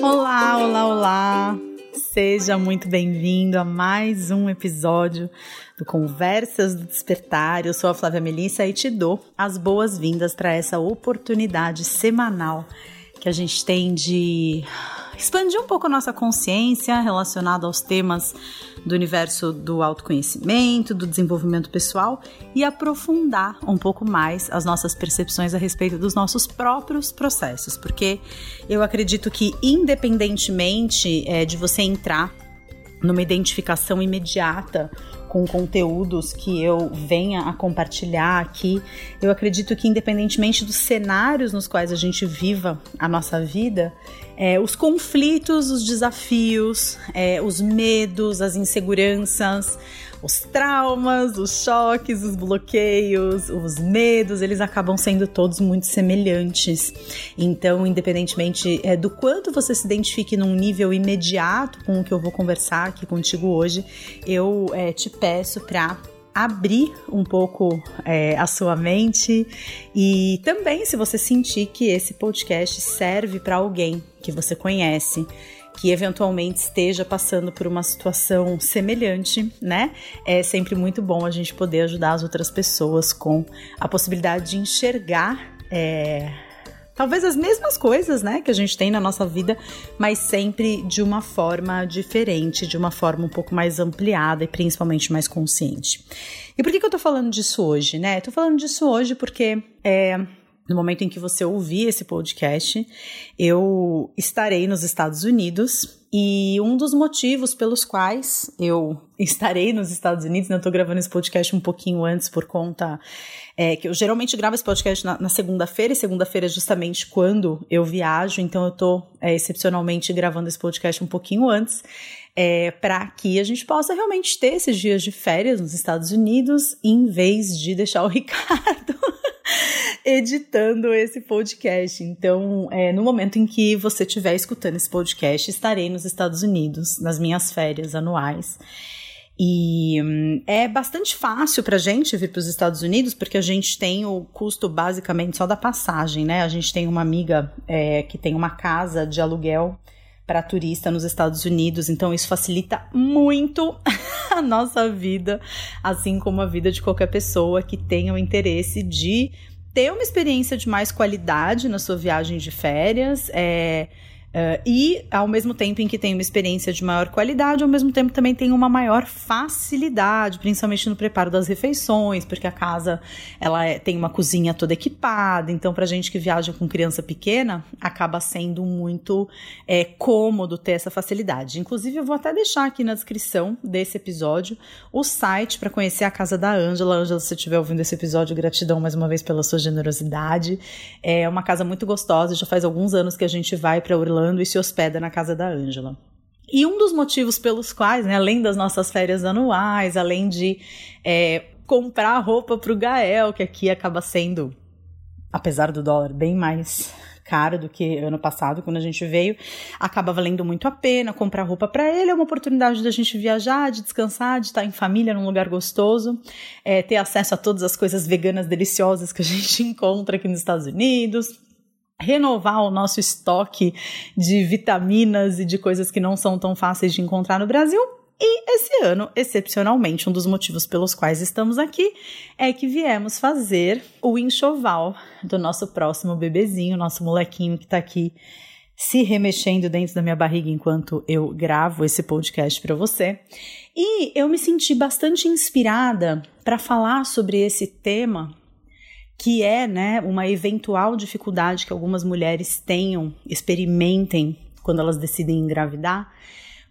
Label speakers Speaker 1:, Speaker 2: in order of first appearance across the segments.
Speaker 1: Olá, olá, olá! Seja muito bem-vindo a mais um episódio do Conversas do Despertar. Eu sou a Flávia Melissa e te dou as boas-vindas para essa oportunidade semanal que a gente tem de expandir um pouco a nossa consciência relacionada aos temas do universo do autoconhecimento, do desenvolvimento pessoal e aprofundar um pouco mais as nossas percepções a respeito dos nossos próprios processos, porque eu acredito que, independentemente é, de você entrar numa identificação imediata com conteúdos que eu venha a compartilhar aqui, eu acredito que, independentemente dos cenários nos quais a gente viva a nossa vida, é, os conflitos, os desafios, é, os medos, as inseguranças, os traumas, os choques, os bloqueios, os medos, eles acabam sendo todos muito semelhantes. Então, independentemente é, do quanto você se identifique num nível imediato com o que eu vou conversar aqui contigo hoje, eu é, te peço para abrir um pouco é, a sua mente e também se você sentir que esse podcast serve para alguém que você conhece que eventualmente esteja passando por uma situação semelhante, né? É sempre muito bom a gente poder ajudar as outras pessoas com a possibilidade de enxergar. É, talvez as mesmas coisas, né, que a gente tem na nossa vida, mas sempre de uma forma diferente, de uma forma um pouco mais ampliada e principalmente mais consciente. E por que, que eu tô falando disso hoje, né? Eu tô falando disso hoje porque é, no momento em que você ouvir esse podcast, eu estarei nos Estados Unidos e um dos motivos pelos quais eu estarei nos Estados Unidos, né, eu tô gravando esse podcast um pouquinho antes por conta é, que eu geralmente gravo esse podcast na, na segunda-feira e segunda-feira é justamente quando eu viajo, então eu tô é, excepcionalmente gravando esse podcast um pouquinho antes. É, para que a gente possa realmente ter esses dias de férias nos Estados Unidos, em vez de deixar o Ricardo editando esse podcast. Então, é, no momento em que você estiver escutando esse podcast, estarei nos Estados Unidos, nas minhas férias anuais. E hum, é bastante fácil para a gente vir para os Estados Unidos, porque a gente tem o custo basicamente só da passagem, né? A gente tem uma amiga é, que tem uma casa de aluguel para turista nos Estados Unidos, então isso facilita muito a nossa vida, assim como a vida de qualquer pessoa que tenha o interesse de ter uma experiência de mais qualidade na sua viagem de férias. É, Uh, e, ao mesmo tempo em que tem uma experiência de maior qualidade, ao mesmo tempo também tem uma maior facilidade, principalmente no preparo das refeições, porque a casa ela é, tem uma cozinha toda equipada, então para gente que viaja com criança pequena, acaba sendo muito é, cômodo ter essa facilidade. Inclusive, eu vou até deixar aqui na descrição desse episódio o site para conhecer a casa da Ângela. Ângela, se você estiver ouvindo esse episódio, gratidão mais uma vez pela sua generosidade. É uma casa muito gostosa, já faz alguns anos que a gente vai para Orlando e se hospeda na casa da Ângela. E um dos motivos pelos quais, né, além das nossas férias anuais, além de é, comprar roupa para o Gael, que aqui acaba sendo, apesar do dólar, bem mais caro do que ano passado, quando a gente veio, acaba valendo muito a pena comprar roupa para ele. É uma oportunidade da gente viajar, de descansar, de estar em família num lugar gostoso, é, ter acesso a todas as coisas veganas deliciosas que a gente encontra aqui nos Estados Unidos renovar o nosso estoque de vitaminas e de coisas que não são tão fáceis de encontrar no Brasil. E esse ano, excepcionalmente, um dos motivos pelos quais estamos aqui é que viemos fazer o enxoval do nosso próximo bebezinho, nosso molequinho que está aqui se remexendo dentro da minha barriga enquanto eu gravo esse podcast para você. E eu me senti bastante inspirada para falar sobre esse tema que é né, uma eventual dificuldade que algumas mulheres tenham, experimentem quando elas decidem engravidar,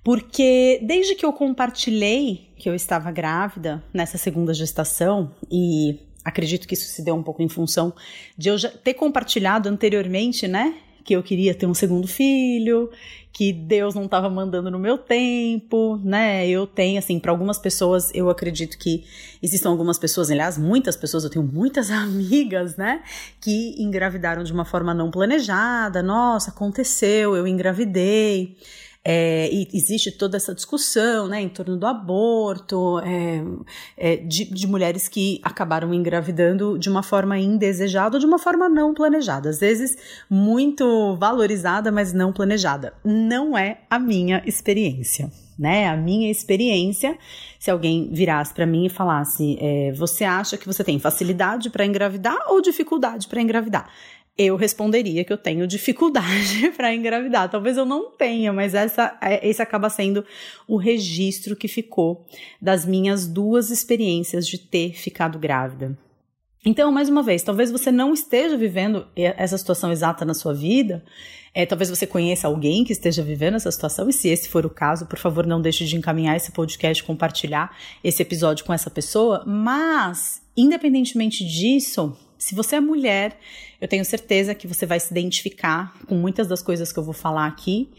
Speaker 1: porque desde que eu compartilhei que eu estava grávida nessa segunda gestação, e acredito que isso se deu um pouco em função de eu já ter compartilhado anteriormente, né, que eu queria ter um segundo filho, que Deus não estava mandando no meu tempo, né? Eu tenho, assim, para algumas pessoas, eu acredito que existam algumas pessoas, aliás, muitas pessoas, eu tenho muitas amigas, né, que engravidaram de uma forma não planejada. Nossa, aconteceu, eu engravidei. É, e existe toda essa discussão né, em torno do aborto, é, é, de, de, mulheres que acabaram engravidando de uma forma indesejada ou de uma forma não planejada. Às vezes, muito valorizada, mas não planejada. Não é a minha experiência. Né, a minha experiência, se alguém virasse para mim e falasse, é, você acha que você tem facilidade para engravidar ou dificuldade para engravidar? Eu responderia que eu tenho dificuldade para engravidar. Talvez eu não tenha, mas essa, é, esse acaba sendo o registro que ficou das minhas duas experiências de ter ficado grávida. Então, mais uma vez, talvez você não esteja vivendo essa situação exata na sua vida, é, talvez você conheça alguém que esteja vivendo essa situação, e se esse for o caso, por favor, não deixe de encaminhar esse podcast, compartilhar esse episódio com essa pessoa. Mas, independentemente disso, se você é mulher, eu tenho certeza que você vai se identificar com muitas das coisas que eu vou falar aqui.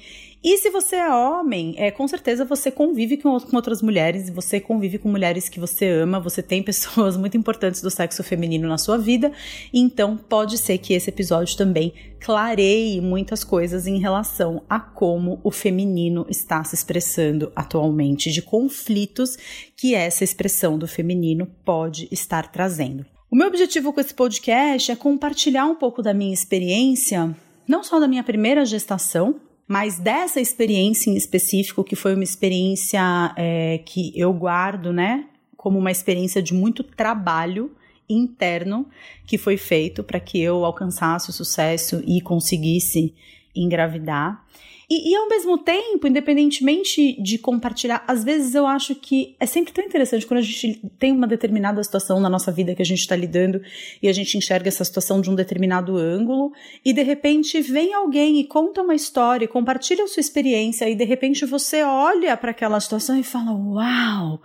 Speaker 1: E se você é homem, é, com certeza você convive com, com outras mulheres, você convive com mulheres que você ama, você tem pessoas muito importantes do sexo feminino na sua vida, então pode ser que esse episódio também clareie muitas coisas em relação a como o feminino está se expressando atualmente, de conflitos que essa expressão do feminino pode estar trazendo. O meu objetivo com esse podcast é compartilhar um pouco da minha experiência, não só da minha primeira gestação, mas dessa experiência em específico, que foi uma experiência é, que eu guardo, né, como uma experiência de muito trabalho interno que foi feito para que eu alcançasse o sucesso e conseguisse engravidar. E, e, ao mesmo tempo, independentemente de compartilhar, às vezes eu acho que é sempre tão interessante quando a gente tem uma determinada situação na nossa vida que a gente está lidando e a gente enxerga essa situação de um determinado ângulo e de repente vem alguém e conta uma história, compartilha a sua experiência e de repente você olha para aquela situação e fala: Uau!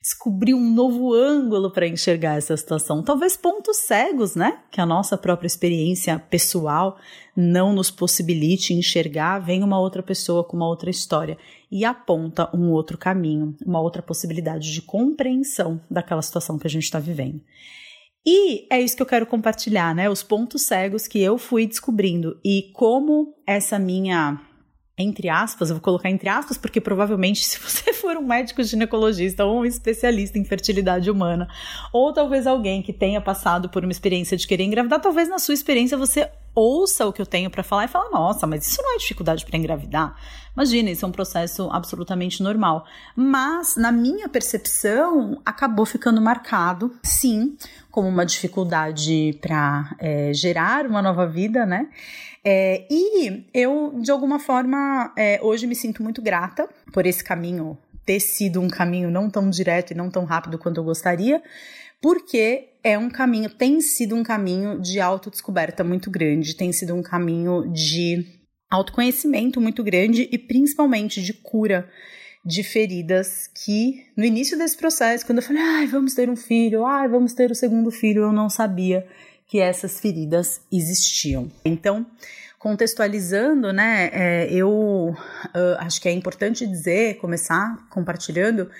Speaker 1: Descobrir um novo ângulo para enxergar essa situação. Talvez pontos cegos, né? Que a nossa própria experiência pessoal não nos possibilite enxergar, vem uma outra pessoa com uma outra história e aponta um outro caminho, uma outra possibilidade de compreensão daquela situação que a gente está vivendo. E é isso que eu quero compartilhar, né? Os pontos cegos que eu fui descobrindo e como essa minha entre aspas, eu vou colocar entre aspas, porque provavelmente se você for um médico ginecologista ou um especialista em fertilidade humana, ou talvez alguém que tenha passado por uma experiência de querer engravidar, talvez na sua experiência você ouça o que eu tenho para falar e fala: "Nossa, mas isso não é dificuldade para engravidar". Imagina, isso é um processo absolutamente normal. Mas na minha percepção, acabou ficando marcado, sim, como uma dificuldade para é, gerar uma nova vida, né? É, e eu, de alguma forma, é, hoje me sinto muito grata por esse caminho ter sido um caminho não tão direto e não tão rápido quanto eu gostaria, porque é um caminho, tem sido um caminho de autodescoberta muito grande, tem sido um caminho de autoconhecimento muito grande e principalmente de cura de feridas que no início desse processo, quando eu falei, ai, vamos ter um filho, ai, vamos ter o segundo filho, eu não sabia que essas feridas existiam. Então, contextualizando, né, é, eu uh, acho que é importante dizer, começar compartilhando,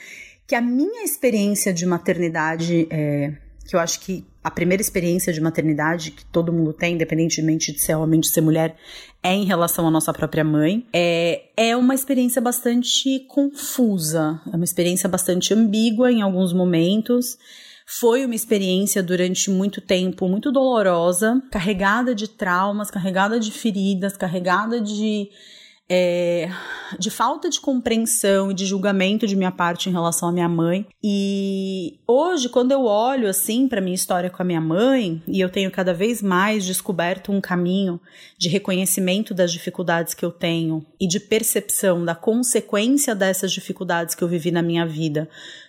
Speaker 1: que a minha experiência de maternidade, é, que eu acho que a primeira experiência de maternidade que todo mundo tem, independentemente de ser homem ou de ser mulher, é em relação à nossa própria mãe, é, é uma experiência bastante confusa, é uma experiência bastante ambígua em alguns momentos. Foi uma experiência durante muito tempo muito dolorosa, carregada de traumas, carregada de feridas, carregada de é, de falta de compreensão e de julgamento de minha parte em relação à minha mãe. E hoje, quando eu olho assim para minha história com a minha mãe, e eu tenho cada vez mais descoberto um caminho de reconhecimento das dificuldades que eu tenho e de percepção da consequência dessas dificuldades que eu vivi na minha vida,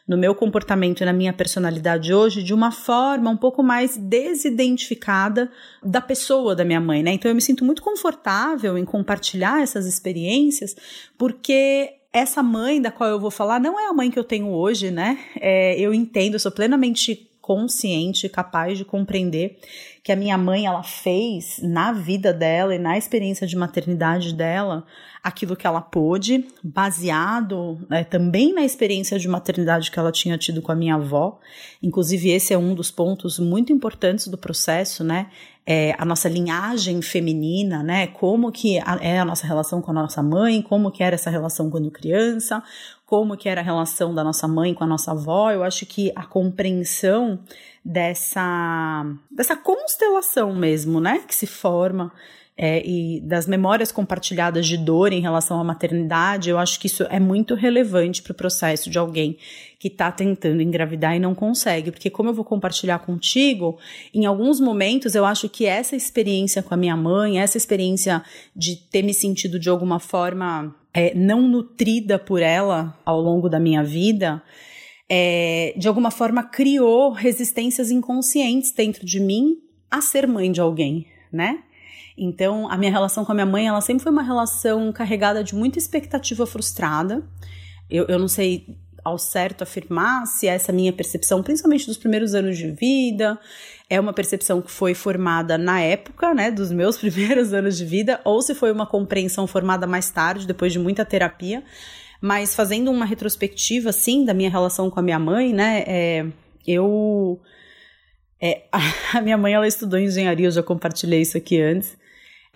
Speaker 1: no meu comportamento e na minha personalidade hoje de uma forma um pouco mais desidentificada da pessoa da minha mãe, né? Então eu me sinto muito confortável em compartilhar essas experiências, porque essa mãe da qual eu vou falar não é a mãe que eu tenho hoje, né? É, eu entendo, eu sou plenamente consciente, capaz de compreender que a minha mãe ela fez na vida dela e na experiência de maternidade dela aquilo que ela pôde, baseado né, também na experiência de maternidade que ela tinha tido com a minha avó. Inclusive, esse é um dos pontos muito importantes do processo, né? É a nossa linhagem feminina, né? Como que é a nossa relação com a nossa mãe, como que era essa relação quando criança, como que era a relação da nossa mãe com a nossa avó. Eu acho que a compreensão dessa, dessa constelação mesmo, né? Que se forma é, e das memórias compartilhadas de dor em relação à maternidade, eu acho que isso é muito relevante para o processo de alguém que está tentando engravidar e não consegue, porque como eu vou compartilhar contigo, em alguns momentos eu acho que essa experiência com a minha mãe, essa experiência de ter me sentido de alguma forma é, não nutrida por ela ao longo da minha vida, é, de alguma forma criou resistências inconscientes dentro de mim a ser mãe de alguém, né? Então, a minha relação com a minha mãe, ela sempre foi uma relação carregada de muita expectativa frustrada. Eu, eu não sei ao certo afirmar se essa minha percepção, principalmente dos primeiros anos de vida, é uma percepção que foi formada na época, né, dos meus primeiros anos de vida, ou se foi uma compreensão formada mais tarde, depois de muita terapia. Mas fazendo uma retrospectiva, assim, da minha relação com a minha mãe, né, é, eu... É, a minha mãe, ela estudou engenharia, eu já compartilhei isso aqui antes.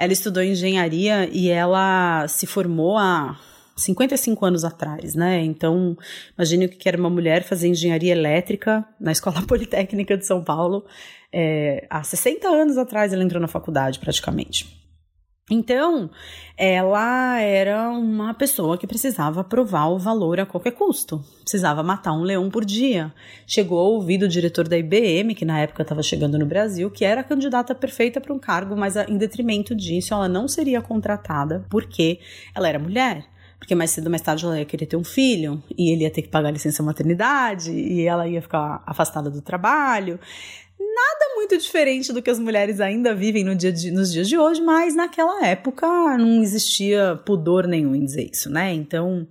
Speaker 1: Ela estudou engenharia e ela se formou há 55 anos atrás, né? Então, imagine o que era uma mulher fazer engenharia elétrica na Escola Politécnica de São Paulo. É, há 60 anos atrás ela entrou na faculdade, praticamente. Então, ela era uma pessoa que precisava provar o valor a qualquer custo. Precisava matar um leão por dia. Chegou a ouvir do diretor da IBM, que na época estava chegando no Brasil, que era a candidata perfeita para um cargo, mas em detrimento disso, ela não seria contratada porque ela era mulher porque mais cedo ou mais tarde ela ia querer ter um filho e ele ia ter que pagar licença maternidade e ela ia ficar afastada do trabalho nada muito diferente do que as mulheres ainda vivem no dia de, nos dias de hoje, mas naquela época não existia pudor nenhum em dizer isso, né? Então,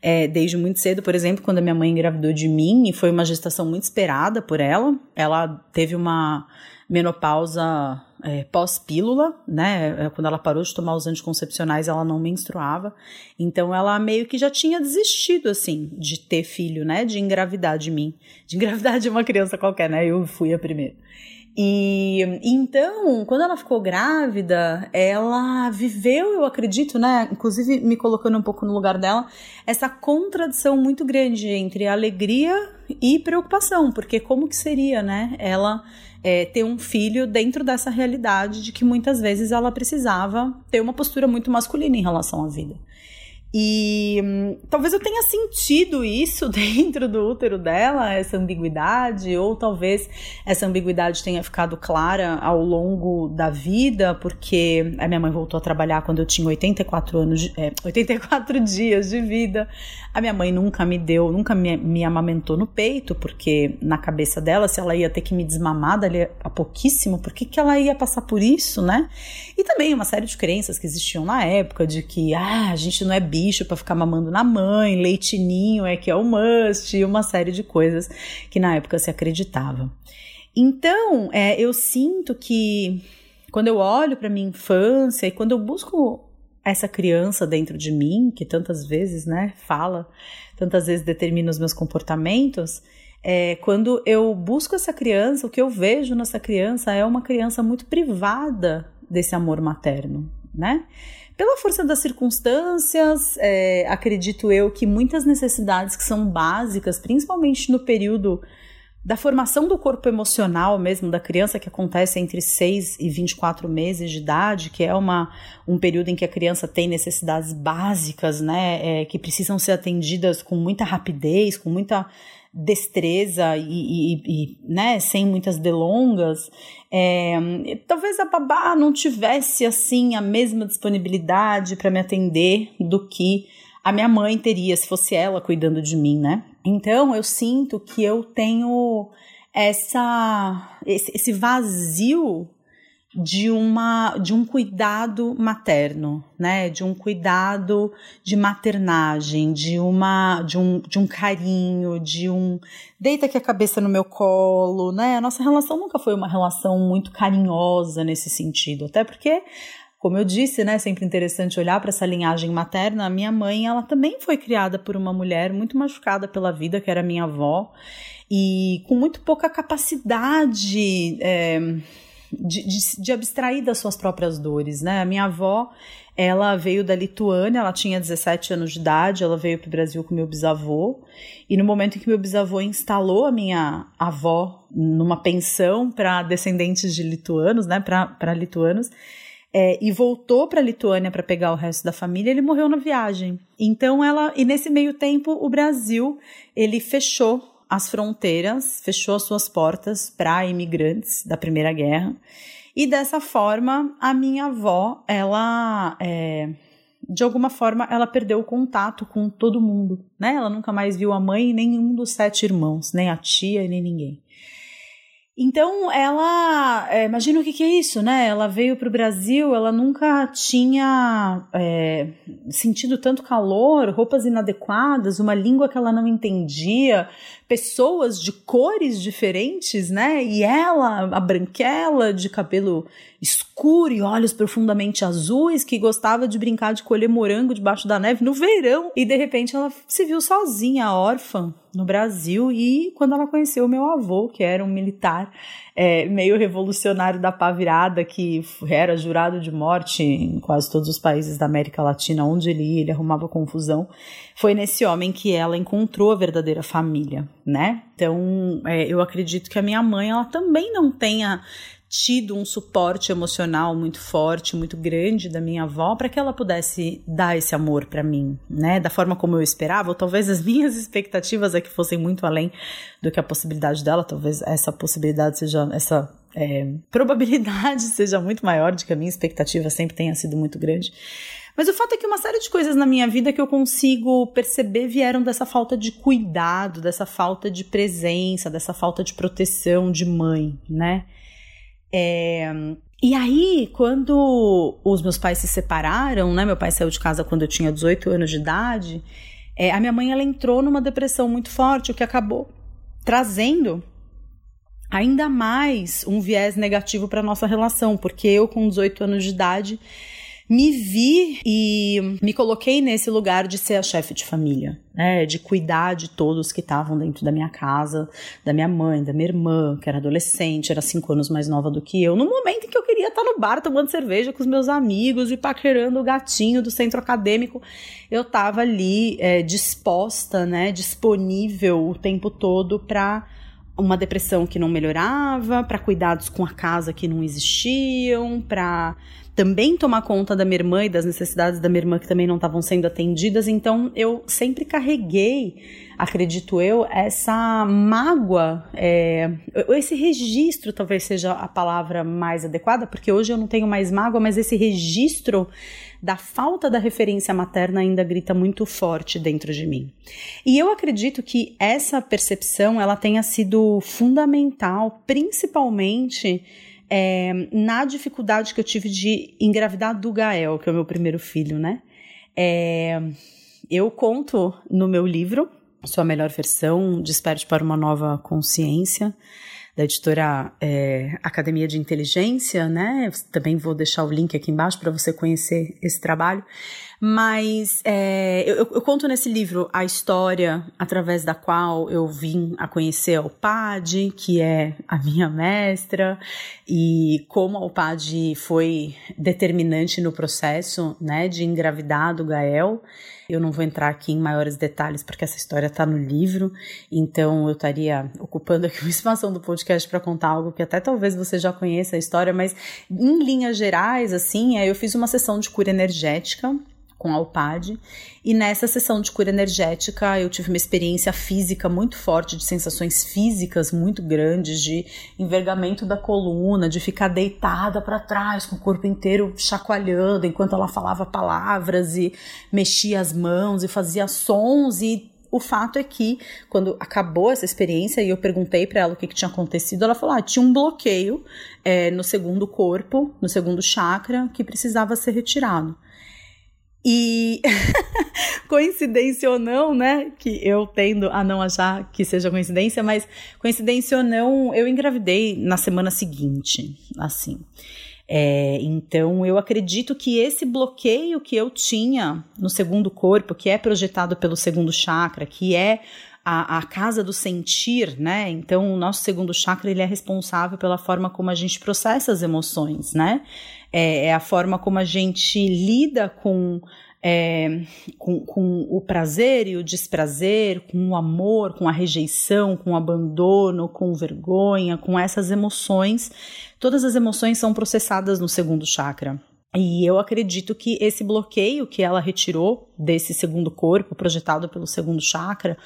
Speaker 1: é, desde muito cedo, por exemplo, quando a minha mãe engravidou de mim, e foi uma gestação muito esperada por ela, ela teve uma menopausa é, pós-pílula, né? É, quando ela parou de tomar os anticoncepcionais, ela não menstruava. Então ela meio que já tinha desistido, assim, de ter filho, né? De engravidar de mim. De engravidar de uma criança qualquer, né? Eu fui a primeira. E então, quando ela ficou grávida, ela viveu, eu acredito, né? Inclusive me colocando um pouco no lugar dela, essa contradição muito grande entre alegria e preocupação, porque como que seria, né? Ela é, ter um filho dentro dessa realidade de que muitas vezes ela precisava ter uma postura muito masculina em relação à vida. E hum, talvez eu tenha sentido isso dentro do útero dela, essa ambiguidade, ou talvez essa ambiguidade tenha ficado clara ao longo da vida, porque a minha mãe voltou a trabalhar quando eu tinha 84 anos, é, 84 dias de vida. A minha mãe nunca me deu, nunca me, me amamentou no peito, porque na cabeça dela, se ela ia ter que me desmamar dali a pouquíssimo, por que, que ela ia passar por isso, né? E também uma série de crenças que existiam na época de que ah, a gente não é bi bicho para ficar mamando na mãe, leitinho é que é o must, e uma série de coisas que na época se acreditava. Então, é, eu sinto que quando eu olho para minha infância e quando eu busco essa criança dentro de mim, que tantas vezes, né, fala, tantas vezes determina os meus comportamentos, é, quando eu busco essa criança, o que eu vejo nessa criança é uma criança muito privada desse amor materno, né? Pela força das circunstâncias, é, acredito eu que muitas necessidades que são básicas, principalmente no período da formação do corpo emocional mesmo da criança, que acontece entre 6 e 24 meses de idade, que é uma, um período em que a criança tem necessidades básicas, né, é, que precisam ser atendidas com muita rapidez, com muita destreza e, e, e, né, sem muitas delongas, é, talvez a babá não tivesse assim a mesma disponibilidade para me atender do que a minha mãe teria se fosse ela cuidando de mim, né? Então eu sinto que eu tenho essa esse, vazio de uma de um cuidado materno, né? De um cuidado de maternagem, de uma de um, de um carinho, de um deita aqui a cabeça no meu colo, né? A nossa relação nunca foi uma relação muito carinhosa nesse sentido, até porque como eu disse, né, sempre interessante olhar para essa linhagem materna. A minha mãe, ela também foi criada por uma mulher muito machucada pela vida, que era minha avó, e com muito pouca capacidade é, de, de, de abstrair das suas próprias dores, né? A minha avó, ela veio da Lituânia, ela tinha 17 anos de idade, ela veio para o Brasil com meu bisavô, e no momento em que meu bisavô instalou a minha avó numa pensão para descendentes de lituanos, né, para lituanos, é, e voltou para a Lituânia para pegar o resto da família, ele morreu na viagem. Então ela, e nesse meio tempo, o Brasil, ele fechou as fronteiras, fechou as suas portas para imigrantes da Primeira Guerra. E dessa forma, a minha avó, ela, é, de alguma forma, ela perdeu o contato com todo mundo, né? Ela nunca mais viu a mãe, nenhum dos sete irmãos, nem a tia, nem ninguém. Então, ela, é, imagina o que, que, é isso, né? Ela veio para o Brasil, ela nunca tinha é, sentido tanto calor, roupas inadequadas, uma língua que ela não entendia, pessoas de cores diferentes, né? E ela, a branquela, de cabelo escuro e olhos profundamente azuis, que gostava de brincar de colher morango debaixo da neve no verão. E de repente ela se viu sozinha, órfã, no Brasil. E quando ela conheceu meu avô, que era um militar é, meio revolucionário da pá virada, que era jurado de morte em quase todos os países da América Latina, onde ele ia, ele arrumava confusão. Foi nesse homem que ela encontrou a verdadeira família, né? Então, é, eu acredito que a minha mãe, ela também não tenha tido um suporte emocional muito forte, muito grande da minha avó para que ela pudesse dar esse amor para mim, né? Da forma como eu esperava, ou talvez as minhas expectativas é que fossem muito além do que a possibilidade dela, talvez essa possibilidade seja essa é, probabilidade seja muito maior de que a minha expectativa sempre tenha sido muito grande. Mas o fato é que uma série de coisas na minha vida que eu consigo perceber vieram dessa falta de cuidado, dessa falta de presença, dessa falta de proteção de mãe, né? É, e aí, quando os meus pais se separaram, né? Meu pai saiu de casa quando eu tinha 18 anos de idade. É, a minha mãe ela entrou numa depressão muito forte, o que acabou trazendo ainda mais um viés negativo para nossa relação, porque eu com 18 anos de idade me vi e me coloquei nesse lugar de ser a chefe de família, né? De cuidar de todos que estavam dentro da minha casa, da minha mãe, da minha irmã, que era adolescente, era cinco anos mais nova do que eu, no momento em que eu queria estar no bar tomando cerveja com os meus amigos e paquerando o gatinho do centro acadêmico, eu estava ali é, disposta, né? Disponível o tempo todo para uma depressão que não melhorava, para cuidados com a casa que não existiam, para também tomar conta da minha irmã e das necessidades da minha irmã que também não estavam sendo atendidas. Então eu sempre carreguei, acredito eu, essa mágoa, é, esse registro talvez seja a palavra mais adequada, porque hoje eu não tenho mais mágoa, mas esse registro da falta da referência materna ainda grita muito forte dentro de mim. E eu acredito que essa percepção ela tenha sido fundamental, principalmente é, na dificuldade que eu tive de engravidar do Gael, que é o meu primeiro filho, né? É, eu conto no meu livro, Sua Melhor Versão, Desperte para uma Nova Consciência, da editora é, Academia de Inteligência, né? Também vou deixar o link aqui embaixo para você conhecer esse trabalho. Mas é, eu, eu, conto nesse livro a história através da qual eu vim a conhecer a Alpade, que é a minha mestra, e como a Alpade foi determinante no processo né, de engravidar do Gael. Eu não vou entrar aqui em maiores detalhes porque essa história está no livro, então eu estaria ocupando aqui uma expansão do podcast para contar algo que até talvez você já conheça a história, mas em linhas gerais, assim, é, eu fiz uma sessão de cura energética com a UPAD. E nessa sessão de cura energética eu tive uma experiência física muito forte, de sensações físicas muito grandes, de envergamento da coluna, de ficar deitada para trás, com o corpo inteiro chacoalhando enquanto ela falava palavras e mexia as mãos e fazia sons e o fato é que, quando acabou essa experiência e eu perguntei para ela o que, que, tinha acontecido, ela falou: ah, tinha um bloqueio é, no segundo corpo, no segundo chakra, que precisava ser retirado. E coincidência ou não, né? Que eu tendo a não achar que seja coincidência, mas coincidência ou não, eu engravidei na semana seguinte, assim. É, então, eu acredito que esse bloqueio que eu tinha no segundo corpo, que é projetado pelo segundo chakra, que é a, a, casa do sentir, né? Então, o nosso segundo chakra ele é responsável pela forma como a gente processa as emoções, né? É, é a forma como a gente lida com é, com, com, o prazer e o desprazer, com o amor, com a rejeição, com o abandono, com vergonha, com essas emoções. Todas as emoções são processadas no segundo chakra. E eu acredito que esse bloqueio que ela retirou desse segundo corpo, projetado pelo segundo chakra,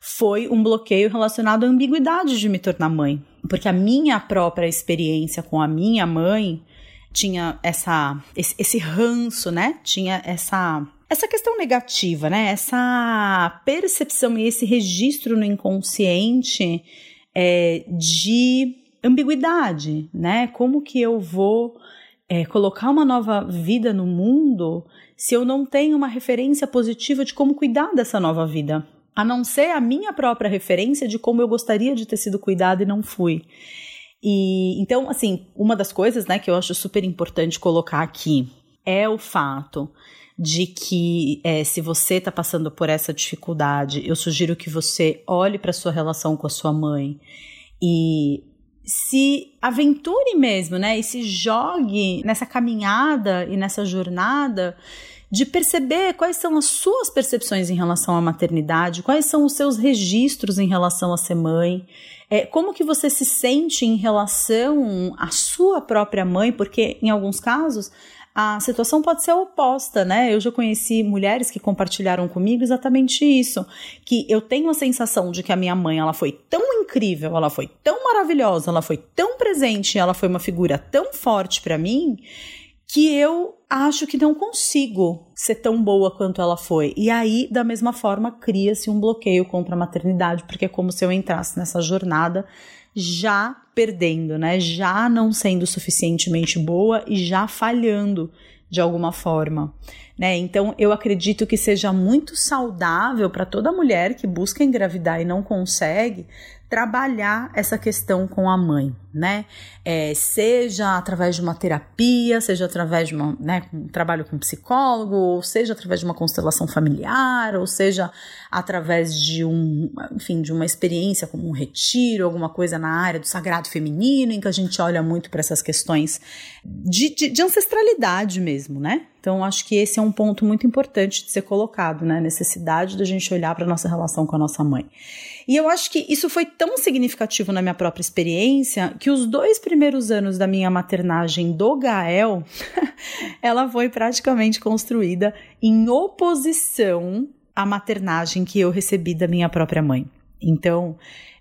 Speaker 1: foi um bloqueio relacionado à ambiguidade de me tornar mãe. Porque a minha própria experiência com a minha mãe tinha essa esse, esse ranço, né? Tinha essa essa questão negativa, né? Essa percepção e esse registro no inconsciente é, de ambiguidade, né? Como que eu vou é, colocar uma nova vida no mundo se eu não tenho uma referência positiva de como cuidar dessa nova vida? A não ser a minha própria referência de como eu gostaria de ter sido cuidada e não fui. E então, assim, uma das coisas, né, que eu acho super importante colocar aqui é o fato de que é, se você está passando por essa dificuldade, eu sugiro que você olhe para sua relação com a sua mãe e se aventure mesmo, né? E se jogue nessa caminhada e nessa jornada de perceber quais são as suas percepções em relação à maternidade, quais são os seus registros em relação a ser mãe, é, como que você se sente em relação à sua própria mãe? Porque em alguns casos a situação pode ser oposta, né? Eu já conheci mulheres que compartilharam comigo exatamente isso, que eu tenho a sensação de que a minha mãe, ela foi tão incrível, ela foi tão maravilhosa, ela foi tão presente, ela foi uma figura tão forte para mim, que eu acho que não consigo ser tão boa quanto ela foi. E aí, da mesma forma, cria-se um bloqueio contra a maternidade, porque é como se eu entrasse nessa jornada já perdendo, né? Já não sendo suficientemente boa e já falhando de alguma forma, né? Então eu acredito que seja muito saudável para toda mulher que busca engravidar e não consegue trabalhar essa questão com a mãe, né? É, seja através de uma terapia, seja através de uma, né, um trabalho com um psicólogo, ou seja através de uma constelação familiar, ou seja através de um, enfim, de uma experiência como um retiro, alguma coisa na área do sagrado feminino, em que a gente olha muito para essas questões de, de, de ancestralidade mesmo, né? Então, acho que esse é um ponto muito importante de ser colocado, né? A necessidade da gente olhar para a nossa relação com a nossa mãe. E eu acho que isso foi tão significativo na minha própria experiência que os dois primeiros anos da minha maternagem do Gael, ela foi praticamente construída em oposição à maternagem que eu recebi da minha própria mãe. Então,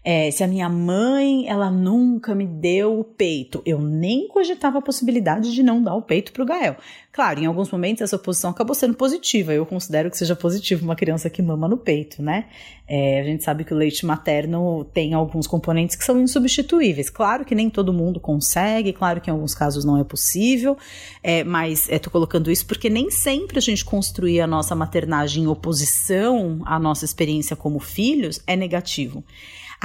Speaker 1: é, se a minha mãe, ela nunca me deu o peito, eu nem cogitava a possibilidade de não dar o peito para o Gael. Claro, em alguns momentos essa oposição acabou sendo positiva, eu considero que seja positivo uma criança que mama no peito, né? É, a gente sabe que o leite materno tem alguns componentes que são insubstituíveis. Claro que nem todo mundo consegue, claro que em alguns casos não é possível, é, mas estou colocando isso porque nem sempre a gente construir a nossa maternagem em oposição à nossa experiência como filhos é negativo.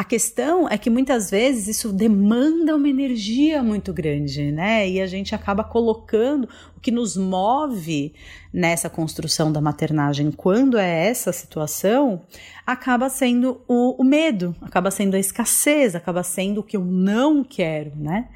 Speaker 1: A questão é que muitas vezes isso demanda uma energia muito grande, né? E a gente acaba colocando o que nos move nessa construção da maternagem, quando é essa situação, acaba sendo o, o medo, acaba sendo a escassez, acaba sendo o que eu não quero, né?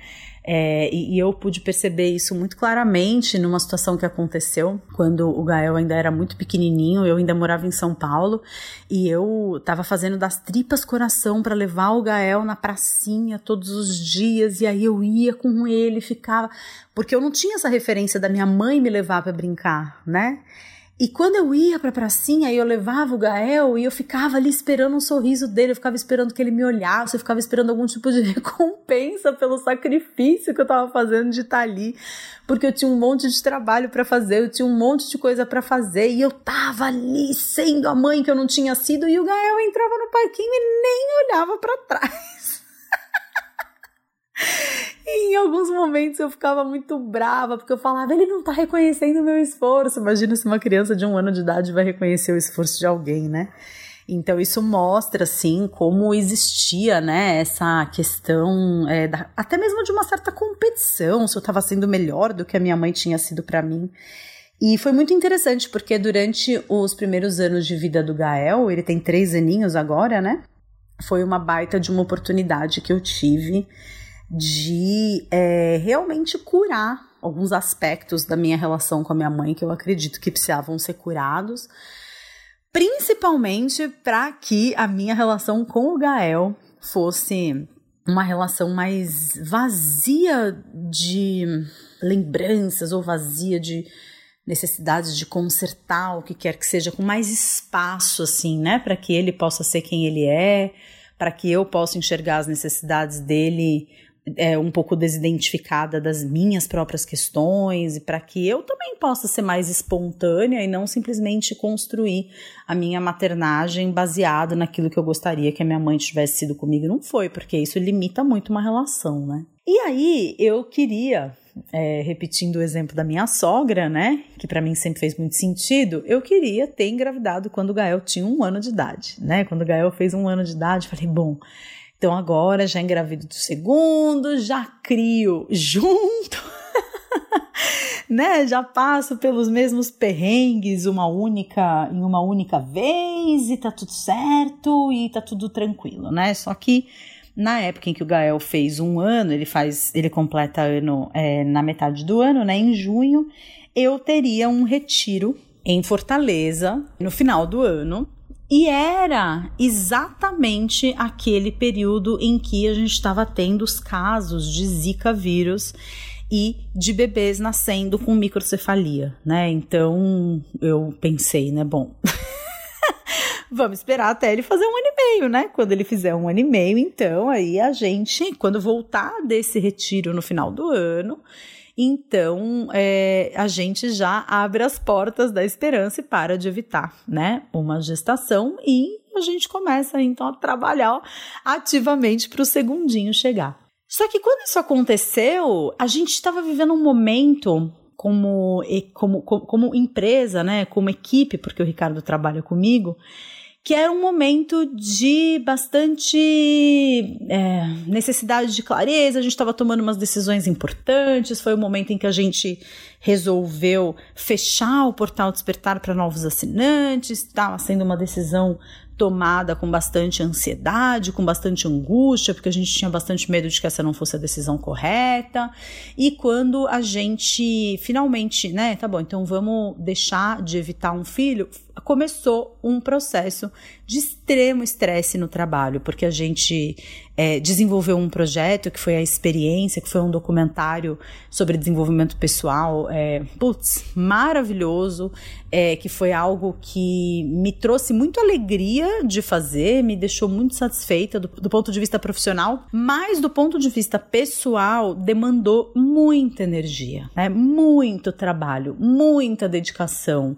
Speaker 1: É, e, e, eu pude perceber isso muito claramente numa situação que aconteceu quando o Gael ainda era muito pequenininho, eu ainda morava em São Paulo e eu estava fazendo das tripas coração para levar o Gael na pracinha todos os dias e aí eu ia com ele, ficava porque eu não tinha essa referência da minha mãe me levar para brincar, né? E quando eu ia pra pracinha e eu levava o Gael e eu ficava ali esperando um sorriso dele, eu ficava esperando que ele me olhasse, eu ficava esperando algum tipo de recompensa pelo sacrifício que eu tava fazendo de estar tá ali, porque eu tinha um monte de trabalho para fazer, eu tinha um monte de coisa para fazer e eu tava ali sendo a mãe que eu não tinha sido e o Gael entrava no parquinho e nem olhava para trás. Em alguns momentos eu ficava muito brava, porque eu falava, ele não tá reconhecendo o meu esforço. Imagina se uma criança de um ano de idade vai reconhecer o esforço de alguém, né? Então isso mostra assim como existia, né, essa questão é, da, até mesmo de uma certa competição, se eu estava sendo melhor do que a minha mãe tinha sido para mim. E foi muito interessante porque durante os primeiros anos de vida do Gael, ele tem três aninhos agora, né? Foi uma baita de uma oportunidade que eu tive de é, realmente curar alguns aspectos da minha relação com a minha mãe que eu acredito que precisavam ser curados, principalmente para que a minha relação com o Gael fosse uma relação mais vazia de lembranças ou vazia de necessidades de consertar o que quer que seja, com mais espaço, assim, né, para que ele possa ser quem ele é, para que eu possa enxergar as necessidades dele é, um pouco desidentificada das minhas próprias questões e para que eu também possa ser mais espontânea e não simplesmente construir a minha maternagem baseada naquilo que eu gostaria que a minha mãe tivesse sido comigo. Não foi, porque isso limita muito uma relação, né? E aí eu queria é, repetindo o exemplo da minha sogra, né, que para mim sempre fez muito sentido, eu queria ter engravidado quando o Gael tinha um ano de idade, né? Quando o Gael fez um ano de idade, falei, bom, então agora já engravido do segundo, já crio junto. né? Já passo pelos mesmos perrengues uma única em uma única vez e tá tudo certo e tá tudo tranquilo, né? Só que na época em que o Gael fez um ano, ele faz, ele completa ano é, na metade do ano, né? Em junho, eu teria um retiro em Fortaleza no final do ano e era exatamente aquele período em que a gente estava tendo os casos de Zika vírus e de bebês nascendo com microcefalia, né? Então eu pensei, né, bom, vamos esperar até ele fazer um ano e meio, né? Quando ele fizer um ano e meio, então aí a gente, quando voltar desse retiro no final do ano, então, é, a gente já abre as portas da esperança e para de evitar, né, uma gestação e a gente começa então a trabalhar ativamente para o segundinho chegar. Só que quando isso aconteceu, a gente estava vivendo um momento como, como, como, como empresa, né, como equipe, porque o Ricardo trabalha comigo, que era um momento de bastante é, necessidade de clareza, a gente estava tomando umas decisões importantes, foi o momento em que a gente resolveu fechar o portal Despertar para novos assinantes, estava sendo uma decisão tomada com bastante ansiedade, com bastante angústia, porque a gente tinha bastante medo de que essa não fosse a decisão correta. E quando a gente finalmente, né, tá bom, então vamos deixar de evitar um filho, começou um processo de extremo estresse no trabalho, porque a gente é, desenvolveu um projeto que foi a experiência, que foi um documentário sobre desenvolvimento pessoal, é, putz, maravilhoso, é, que foi algo que me trouxe muito alegria de fazer, me deixou muito satisfeita do, do ponto de vista profissional, mas do ponto de vista pessoal demandou muita energia, né? muito trabalho, muita dedicação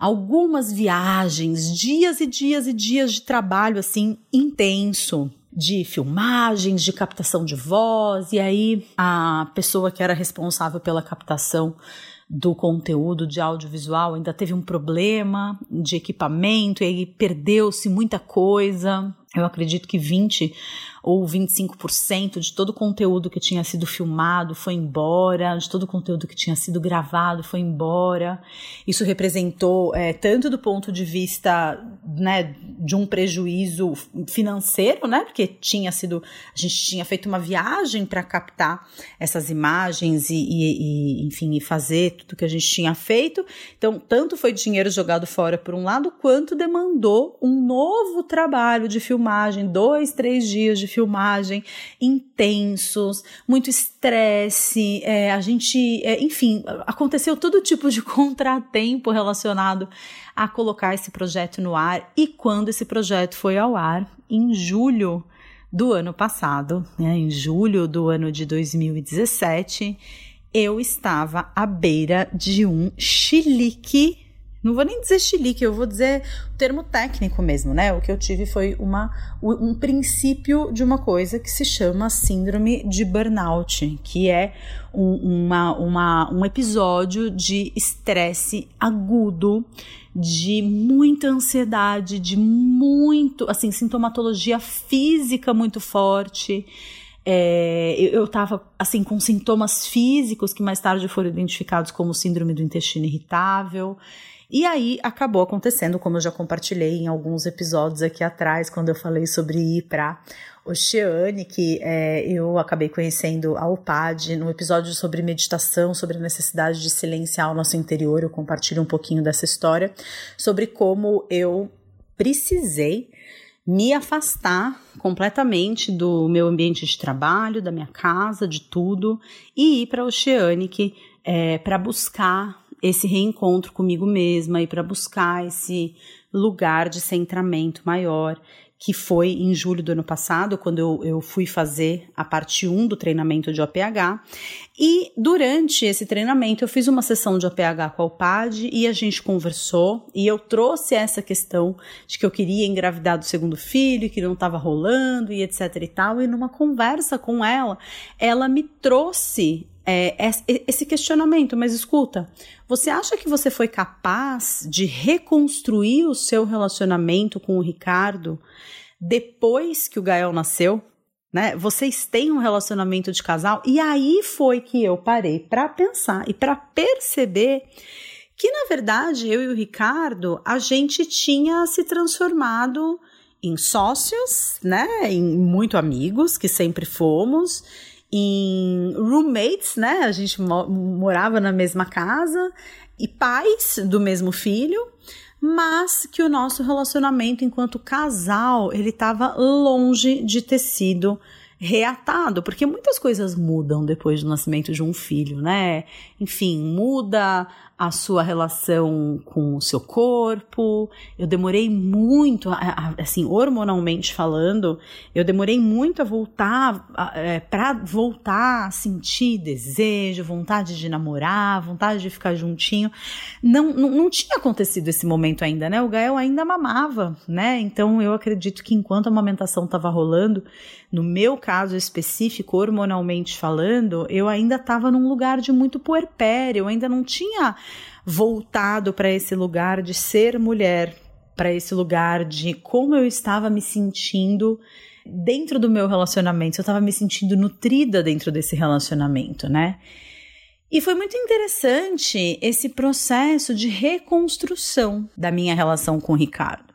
Speaker 1: algumas viagens, dias e dias e dias de trabalho assim intenso de filmagens, de captação de voz, e aí a pessoa que era responsável pela captação do conteúdo de audiovisual ainda teve um problema de equipamento e aí perdeu-se muita coisa. Eu acredito que 20 ou 25% de todo o conteúdo que tinha sido filmado foi embora, de todo o conteúdo que tinha sido gravado foi embora. Isso representou, é, tanto do ponto de vista né, de um prejuízo financeiro, né, porque tinha sido, a gente tinha feito uma viagem para captar essas imagens e, e, e, enfim, fazer tudo que a gente tinha feito. Então, tanto foi dinheiro jogado fora por um lado, quanto demandou um novo trabalho de filmagem filmagem, dois, três dias de filmagem intensos, muito estresse, é, a gente, é, enfim, aconteceu todo tipo de contratempo relacionado a colocar esse projeto no ar. E quando esse projeto foi ao ar, em julho do ano passado, né, em julho do ano de 2017, eu estava à beira de um chilique. Não vou nem dizer chilique, eu vou dizer o termo técnico mesmo, né? O que eu tive foi uma, um princípio de uma coisa que se chama síndrome de burnout, que é um, uma, uma, um episódio de estresse agudo, de muita ansiedade, de muito, assim, sintomatologia física muito forte. É, eu estava assim com sintomas físicos que mais tarde foram identificados como síndrome do intestino irritável. E aí acabou acontecendo, como eu já compartilhei em alguns episódios aqui atrás, quando eu falei sobre ir para Oceane, que é, eu acabei conhecendo a UPAD no episódio sobre meditação, sobre a necessidade de silenciar o nosso interior. Eu compartilho um pouquinho dessa história, sobre como eu precisei me afastar completamente do meu ambiente de trabalho, da minha casa, de tudo, e ir para Oceanic é, para buscar esse reencontro comigo mesma e para buscar esse lugar de centramento maior que foi em julho do ano passado, quando eu, eu fui fazer a parte 1 do treinamento de OPH. E durante esse treinamento eu fiz uma sessão de OPH com a UPAD e a gente conversou e eu trouxe essa questão de que eu queria engravidar do segundo filho, que não estava rolando e etc e tal. E numa conversa com ela, ela me trouxe é, esse questionamento, mas escuta, você acha que você foi capaz de reconstruir o seu relacionamento com o Ricardo depois que o Gael nasceu? Né? Vocês têm um relacionamento de casal? E aí foi que eu parei para pensar e para perceber que, na verdade, eu e o Ricardo, a gente tinha se transformado em sócios, né? Em muito amigos, que sempre fomos em roommates, né? A gente morava na mesma casa e pais do mesmo filho, mas que o nosso relacionamento enquanto casal, ele estava longe de ter sido reatado, porque muitas coisas mudam depois do nascimento de um filho, né? Enfim, muda a sua relação com o seu corpo. Eu demorei muito, assim, hormonalmente falando, eu demorei muito a voltar, é, para voltar a sentir desejo, vontade de namorar, vontade de ficar juntinho. Não, não, não tinha acontecido esse momento ainda, né? O Gael ainda mamava, né? Então eu acredito que enquanto a amamentação estava rolando, no meu caso específico, hormonalmente falando, eu ainda estava num lugar de muito puerpério, eu ainda não tinha voltado para esse lugar de ser mulher, para esse lugar de como eu estava me sentindo dentro do meu relacionamento, eu estava me sentindo nutrida dentro desse relacionamento, né? E foi muito interessante esse processo de reconstrução da minha relação com o Ricardo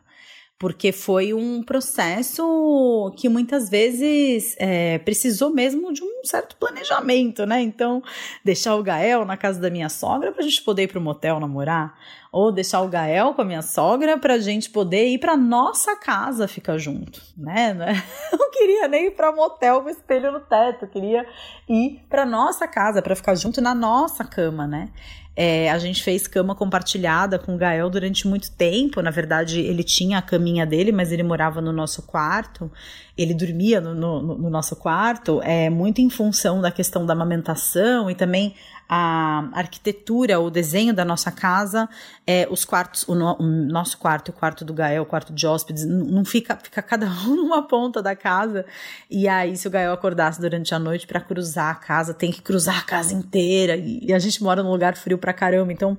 Speaker 1: porque foi um processo que muitas vezes é, precisou mesmo de um certo planejamento, né? Então, deixar o Gael na casa da minha sogra para a gente poder ir para o motel namorar, ou deixar o Gael com a minha sogra para a gente poder ir para nossa casa ficar junto, né? Não queria nem ir para motel com espelho no teto, queria ir para nossa casa para ficar junto na nossa cama, né? É, a gente fez cama compartilhada com o Gael durante muito tempo. Na verdade, ele tinha a caminha dele, mas ele morava no nosso quarto. Ele dormia no, no, no nosso quarto, é, muito em função da questão da amamentação e também a arquitetura, o desenho da nossa casa, é, os quartos, o, no, o, nosso quarto, o quarto do Gael, o quarto de hóspedes, não fica, fica cada um numa ponta da casa. E aí, se o Gael acordasse durante a noite para cruzar a casa, tem que cruzar a casa inteira. E, e a gente mora num lugar frio pra caramba, então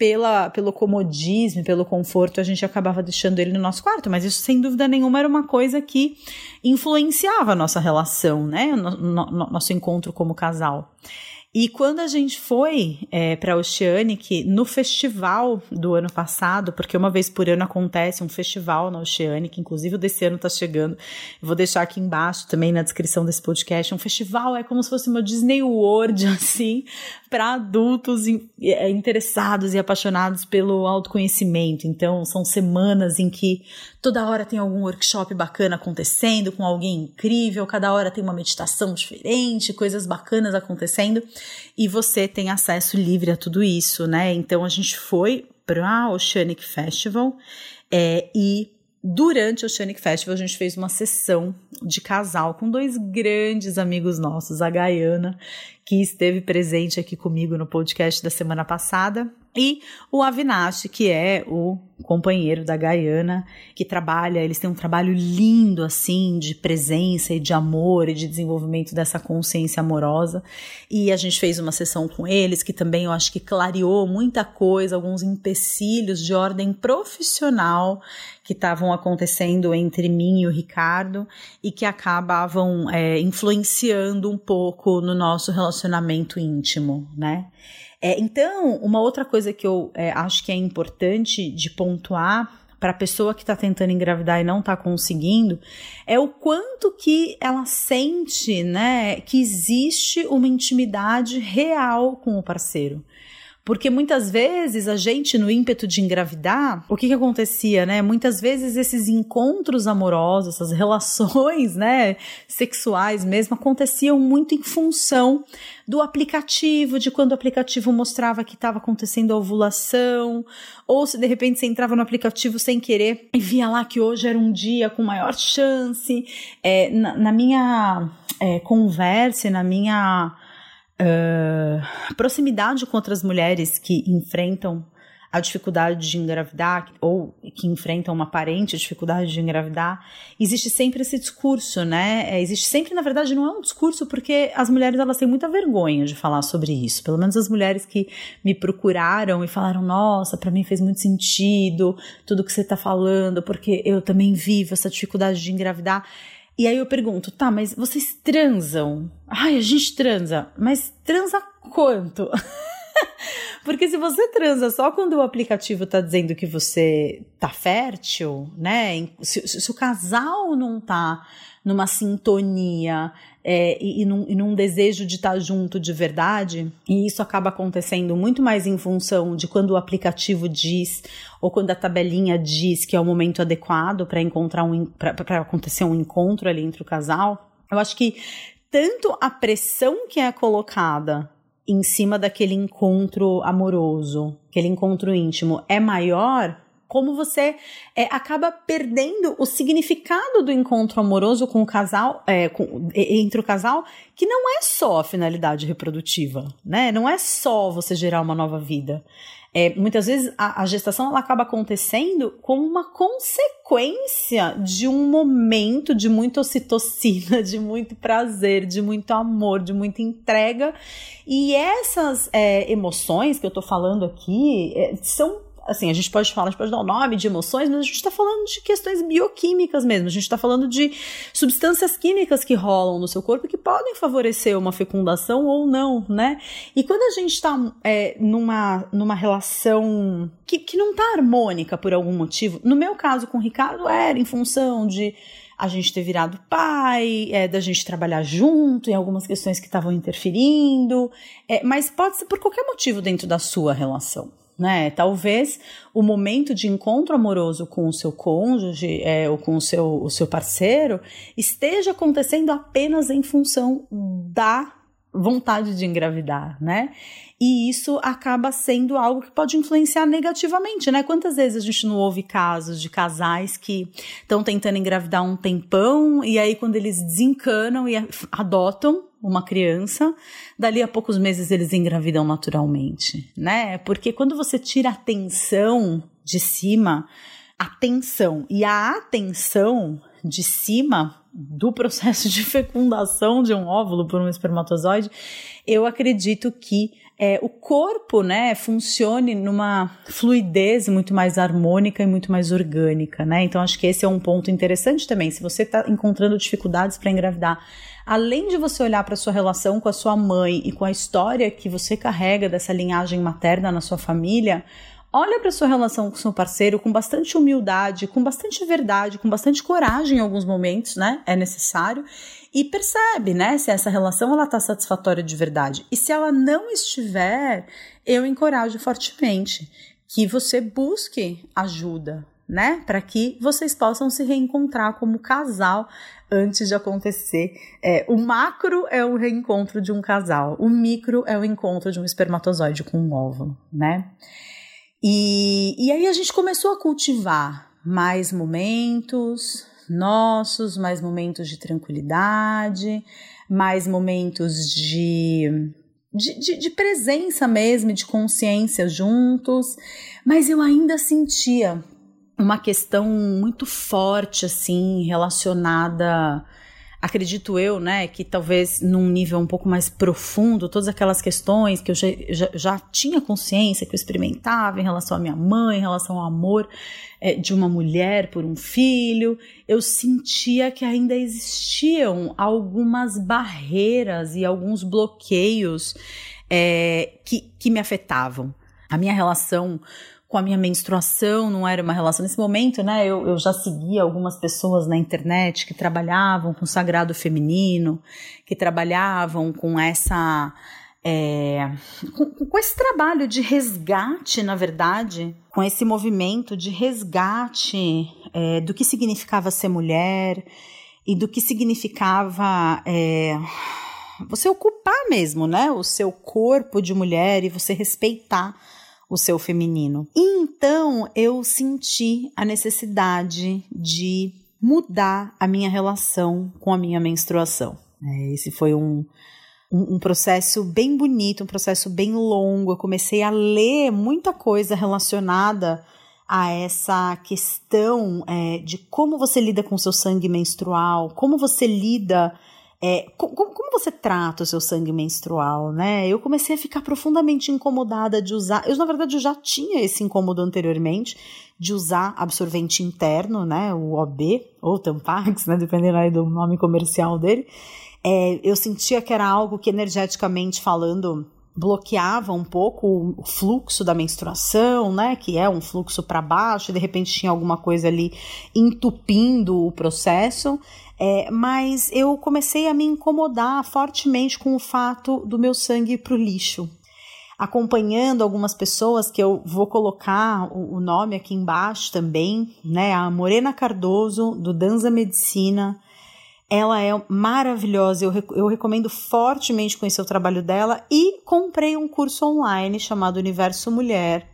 Speaker 1: pela, pelo comodismo, pelo conforto, a gente acabava deixando ele no nosso quarto, mas isso sem dúvida nenhuma era uma coisa que influenciava a nossa relação, né? No, no, nosso encontro como casal. E quando a gente foi é, para Oceanic, no festival do ano passado, porque uma vez por ano acontece um festival na Oceanic, inclusive o desse ano está chegando, vou deixar aqui embaixo também na descrição desse podcast. Um festival é como se fosse uma Disney World, assim, para adultos é, interessados e apaixonados pelo autoconhecimento. Então, são semanas em que toda hora tem algum workshop bacana acontecendo, com alguém incrível, cada hora tem uma meditação diferente, coisas bacanas acontecendo e você tem acesso livre a tudo isso, né? Então a gente foi para a Oceanic Festival é, e durante o Oceanic Festival a gente fez uma sessão de casal com dois grandes amigos nossos, a Gaiana, que esteve presente aqui comigo no podcast da semana passada, e o Avinash, que é o companheiro da Gaiana, que trabalha, eles têm um trabalho lindo assim de presença e de amor e de desenvolvimento dessa consciência amorosa. E a gente fez uma sessão com eles que também eu acho que clareou muita coisa, alguns empecilhos de ordem profissional que estavam acontecendo entre mim e o Ricardo e que acabavam é, influenciando um pouco no nosso relacionamento íntimo, né? É, então, uma outra coisa que eu é, acho que é importante de pontuar para a pessoa que está tentando engravidar e não está conseguindo é o quanto que ela sente, né, que existe uma intimidade real com o parceiro. Porque muitas vezes a gente, no ímpeto de engravidar, o que, que acontecia, né? Muitas vezes esses encontros amorosos, essas relações, né, sexuais mesmo, aconteciam muito em função do aplicativo, de quando o aplicativo mostrava que estava acontecendo a ovulação, ou se de repente você entrava no aplicativo sem querer e via lá que hoje era um dia com maior chance. É, na, na minha é, conversa, na minha uh, proximidade com outras mulheres que enfrentam a dificuldade de engravidar ou que enfrentam uma aparente dificuldade de engravidar, existe sempre esse discurso, né? É, existe sempre, na verdade, não é um discurso porque as mulheres elas têm muita vergonha de falar sobre isso. Pelo menos as mulheres que me procuraram e falaram: "Nossa, para mim fez muito sentido tudo que você está falando, porque eu também vivo essa dificuldade de engravidar". E aí eu pergunto, tá, mas vocês transam? Ai, a gente transa, mas transa quanto? Porque se você transa só quando o aplicativo tá dizendo que você tá fértil, né? Se, se o casal não tá numa sintonia é, e, e, num, e, num, desejo de estar junto de verdade, e isso acaba acontecendo muito mais em função de quando o aplicativo diz ou quando a tabelinha diz que é o momento adequado para encontrar um para acontecer um encontro ali entre o casal. Eu acho que tanto a pressão que é colocada em cima daquele encontro amoroso, aquele encontro íntimo, é maior como você é, acaba perdendo o significado do encontro amoroso com o casal, é, com, entre o casal, que não é só a finalidade reprodutiva, né? Não é só você gerar uma nova vida. É, muitas vezes a, a, gestação ela acaba acontecendo como uma consequência de um momento de muita ocitocina, de muito prazer, de muito amor, de muita entrega. E essas é, emoções que eu tô falando aqui é, são assim, a gente pode falar, a gente pode dar o um nome de emoções, mas a gente está falando de questões bioquímicas mesmo. A gente está falando de substâncias químicas que rolam no seu corpo que podem favorecer uma fecundação ou não, né? E quando a gente está é, numa, numa relação que, que não está harmônica por algum motivo, no meu caso com o Ricardo era em função de a gente ter virado pai, é, da gente trabalhar junto em algumas questões que estavam interferindo, é, mas pode ser por qualquer motivo dentro da sua relação né? Talvez o momento de encontro amoroso com o seu cônjuge é, ou com o seu, o seu parceiro esteja acontecendo apenas em função da vontade de engravidar, né? E isso acaba sendo algo que pode influenciar negativamente, né? Quantas vezes a gente não ouve casos de casais que estão tentando engravidar um tempão e aí quando eles desencanam e adotam uma criança, dali a poucos meses eles engravidam naturalmente, né? Porque quando você tira a atenção de cima, atenção e a atenção de cima do processo de fecundação de um óvulo por um espermatozoide, eu acredito que é, o corpo, né, funcione numa fluidez muito mais harmônica e muito mais orgânica, né? Então acho que esse é um ponto interessante também. Se você está encontrando dificuldades para engravidar além de você olhar para sua relação com a sua mãe e com a história que você carrega dessa linhagem materna na sua família, olha para sua relação com seu parceiro com bastante humildade, com bastante verdade, com bastante coragem em alguns momentos, né? É necessário e percebe, né, se essa relação ela tá satisfatória de verdade. E se ela não estiver, eu encorajo fortemente que você busque ajuda, né, para que vocês possam se reencontrar como casal antes de acontecer. É, o macro é o reencontro de um casal, o micro é o encontro de um espermatozoide com um óvulo, né? E, e aí a gente começou a cultivar mais momentos, nossos, mais momentos de tranquilidade, mais momentos de, de, de, de presença mesmo, de consciência juntos, mas eu ainda sentia uma questão muito forte, assim, relacionada acredito eu, né, que talvez num nível um pouco mais profundo, todas aquelas questões que eu já, já, já tinha consciência, que eu experimentava em relação à minha mãe, em relação ao amor é, de uma mulher por um filho, eu sentia que ainda existiam algumas barreiras e alguns bloqueios é, que, que me afetavam. A minha relação com a minha menstruação, não era uma relação. Nesse momento, né, eu, eu já seguia algumas pessoas na internet que trabalhavam com o sagrado feminino, que trabalhavam com essa. É, com, com, esse trabalho de resgate, na verdade, com esse movimento de resgate é, do que significava ser mulher e do que significava é, você ocupar mesmo, né, o seu corpo de mulher e você respeitar o seu feminino. Então eu senti a necessidade de mudar a minha relação com a minha menstruação. É, esse foi um, um, um, processo bem bonito, um processo bem longo. Eu comecei a ler muita coisa relacionada a essa questão é, de como você lida com seu sangue menstrual, como você lida é, como, como, você trata o seu sangue menstrual, né? Eu comecei a ficar profundamente incomodada de usar. Eu, na verdade, eu já tinha esse incômodo anteriormente de usar absorvente interno, né? O OB, ou Tampax, né? Dependendo aí do nome comercial dele. É, eu sentia que era algo que, energeticamente falando, bloqueava um pouco o fluxo da menstruação, né, que é um fluxo para baixo, e de repente tinha alguma coisa ali entupindo o processo. É, mas eu comecei a me incomodar fortemente com o fato do meu sangue ir para o lixo. Acompanhando algumas pessoas, que eu vou colocar o, o nome aqui embaixo também, né? A Morena Cardoso, do Danza Medicina. Ela é maravilhosa, eu, eu recomendo fortemente conhecer o trabalho dela e comprei um curso online chamado Universo Mulher,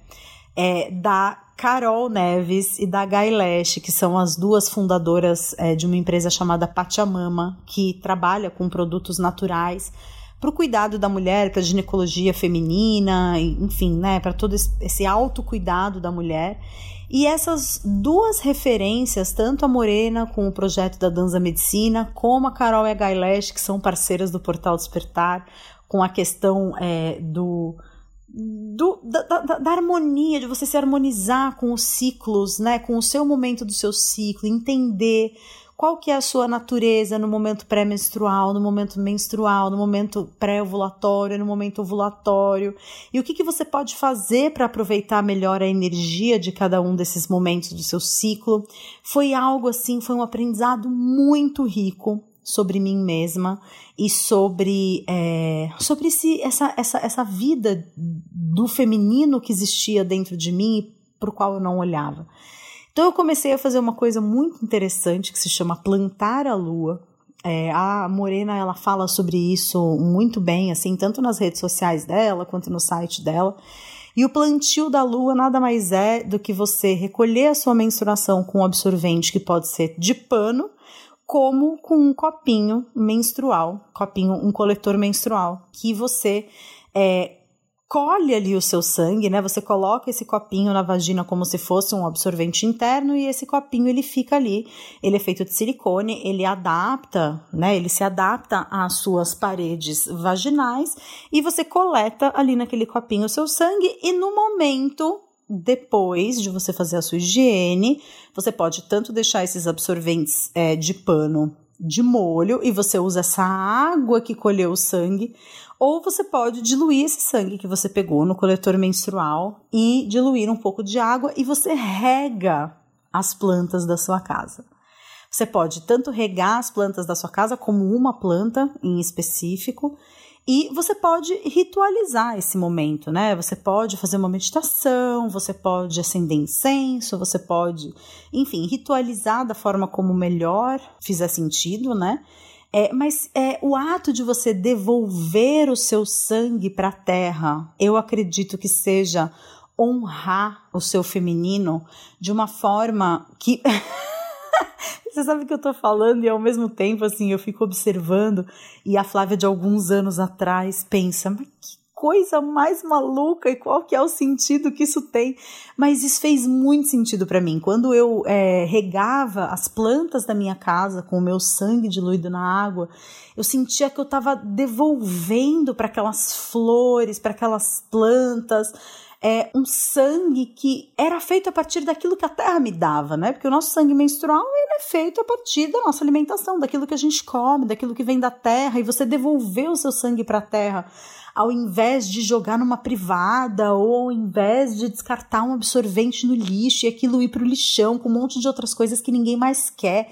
Speaker 1: é, da Carol Neves e da Gailesh, que são as duas fundadoras é, de uma empresa chamada Pachamama, que trabalha com produtos naturais para o cuidado da mulher, para a ginecologia feminina, enfim, né, para todo esse autocuidado da mulher. E essas duas referências, tanto a Morena com o projeto da Danza Medicina, como a Carol e a Gailesh, que são parceiras do Portal Despertar, com a questão é, do do, da, da, da, harmonia, de você se harmonizar com os ciclos, né? Com o seu momento do seu ciclo, entender qual que é a sua natureza no momento pré-menstrual, no momento menstrual, no momento pré-ovulatório, no momento ovulatório, e o que, que você pode fazer para aproveitar melhor a energia de cada um desses momentos do seu ciclo. Foi algo assim, foi um aprendizado muito rico sobre mim mesma e sobre, é, sobre esse, essa, essa, essa vida do feminino que existia dentro de mim e o qual eu não olhava. Então eu comecei a fazer uma coisa muito interessante que se chama plantar a lua. É, a Morena ela fala sobre isso muito bem, assim, tanto nas redes sociais dela quanto no site dela. E o plantio da lua nada mais é do que você recolher a sua menstruação com um absorvente que pode ser de pano como com um copinho menstrual, copinho, um coletor menstrual, que você é, colhe ali o seu sangue, né? Você coloca esse copinho na vagina como se fosse um absorvente interno e esse copinho ele fica ali. Ele é feito de silicone, ele adapta, né? Ele se adapta às suas paredes vaginais e você coleta ali naquele copinho o seu sangue e no momento depois de você fazer a sua higiene, você pode tanto deixar esses absorventes é, de pano de molho e você usa essa água que colheu o sangue, ou você pode diluir esse sangue que você pegou no coletor menstrual e diluir um pouco de água e você rega as plantas da sua casa. Você pode tanto regar as plantas da sua casa como uma planta em específico e você pode ritualizar esse momento, né? Você pode fazer uma meditação, você pode acender incenso, você pode, enfim, ritualizar da forma como melhor fizer sentido, né? É, mas é, o ato de você devolver o seu sangue para a terra, eu acredito que seja honrar o seu feminino de uma forma que Você sabe o que eu tô falando e ao mesmo tempo, assim, eu fico observando e a Flávia de alguns anos atrás pensa, mas que coisa mais maluca e qual que é o sentido que isso tem. Mas isso fez muito sentido para mim. Quando eu é, regava as plantas da minha casa com o meu sangue diluído na água, eu sentia que eu estava devolvendo para aquelas flores, para aquelas plantas é, um sangue que era feito a partir daquilo que a terra me dava, né? Porque o nosso sangue menstrual ele é feito a partir da nossa alimentação, daquilo que a gente come, daquilo que vem da terra, e você devolver o seu sangue para a terra ao invés de jogar numa privada ou ao invés de descartar um absorvente no lixo e aquilo ir para o lixão com um monte de outras coisas que ninguém mais quer.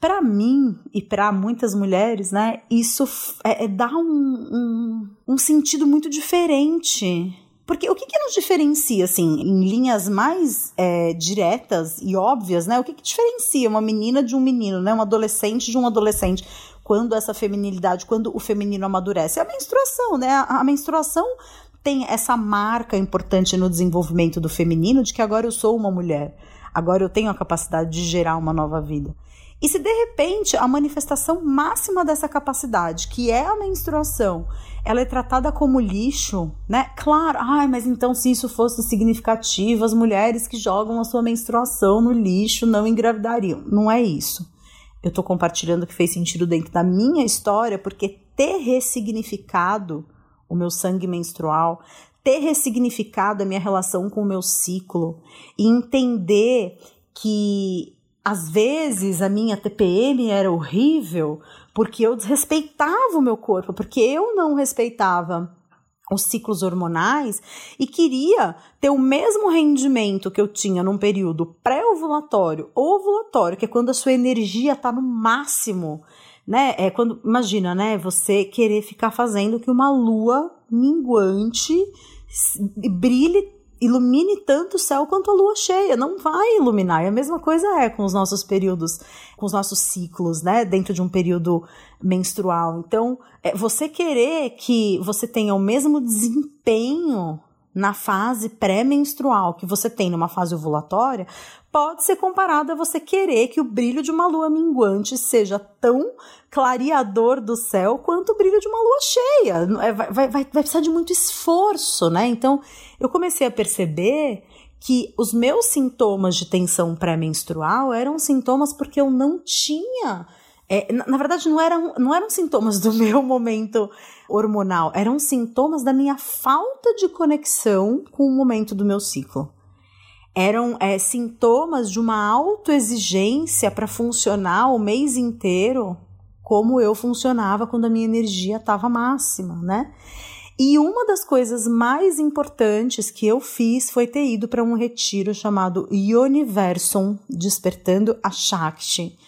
Speaker 1: Para mim e para muitas mulheres, né, isso é, é dá um, um, um sentido muito diferente porque o que, que nos diferencia, assim, em linhas mais é, diretas e óbvias, né? O que, que diferencia uma menina de um menino, né? Um adolescente de um adolescente? Quando essa feminilidade, quando o feminino amadurece? É a menstruação, né? A, a menstruação tem essa marca importante no desenvolvimento do feminino de que agora eu sou uma mulher, agora eu tenho a capacidade de gerar uma nova vida. E se de repente a manifestação máxima dessa capacidade, que é a menstruação, ela é tratada como lixo, né? Claro, ai, mas então se isso fosse significativo, as mulheres que jogam a sua menstruação no lixo não engravidariam. Não é isso. Eu estou compartilhando o que fez sentido dentro da minha história, porque ter ressignificado o meu sangue menstrual, ter ressignificado a minha relação com o meu ciclo e entender que às vezes a minha TPM era horrível porque eu desrespeitava o meu corpo, porque eu não respeitava os ciclos hormonais e queria ter o mesmo rendimento que eu tinha num período pré-ovulatório ovulatório, que é quando a sua energia está no máximo, né? É quando, imagina, né, você querer ficar fazendo que uma lua minguante brilhe ilumine tanto o céu quanto a lua cheia, não vai iluminar. E a mesma coisa é com os nossos períodos, com os nossos ciclos, né, dentro de um período menstrual. Então, é, você querer que você tenha o mesmo desempenho na fase pré-menstrual que você tem numa fase ovulatória, pode ser comparado a você querer que o brilho de uma lua minguante seja tão clareador do céu quanto o brilho de uma lua cheia. É, vai, vai, vai precisar de muito esforço, né? Então, eu comecei a perceber que os meus sintomas de tensão pré-menstrual eram sintomas porque eu não tinha. É, na, na, verdade, não eram, não eram sintomas do meu momento hormonal, eram sintomas da minha falta de conexão com o momento do meu ciclo eram é, sintomas de uma autoexigência para funcionar o mês inteiro como eu funcionava quando a minha energia estava máxima, né? E uma das coisas mais importantes que eu fiz foi ter ido para um retiro chamado Universum Despertando a Shakti,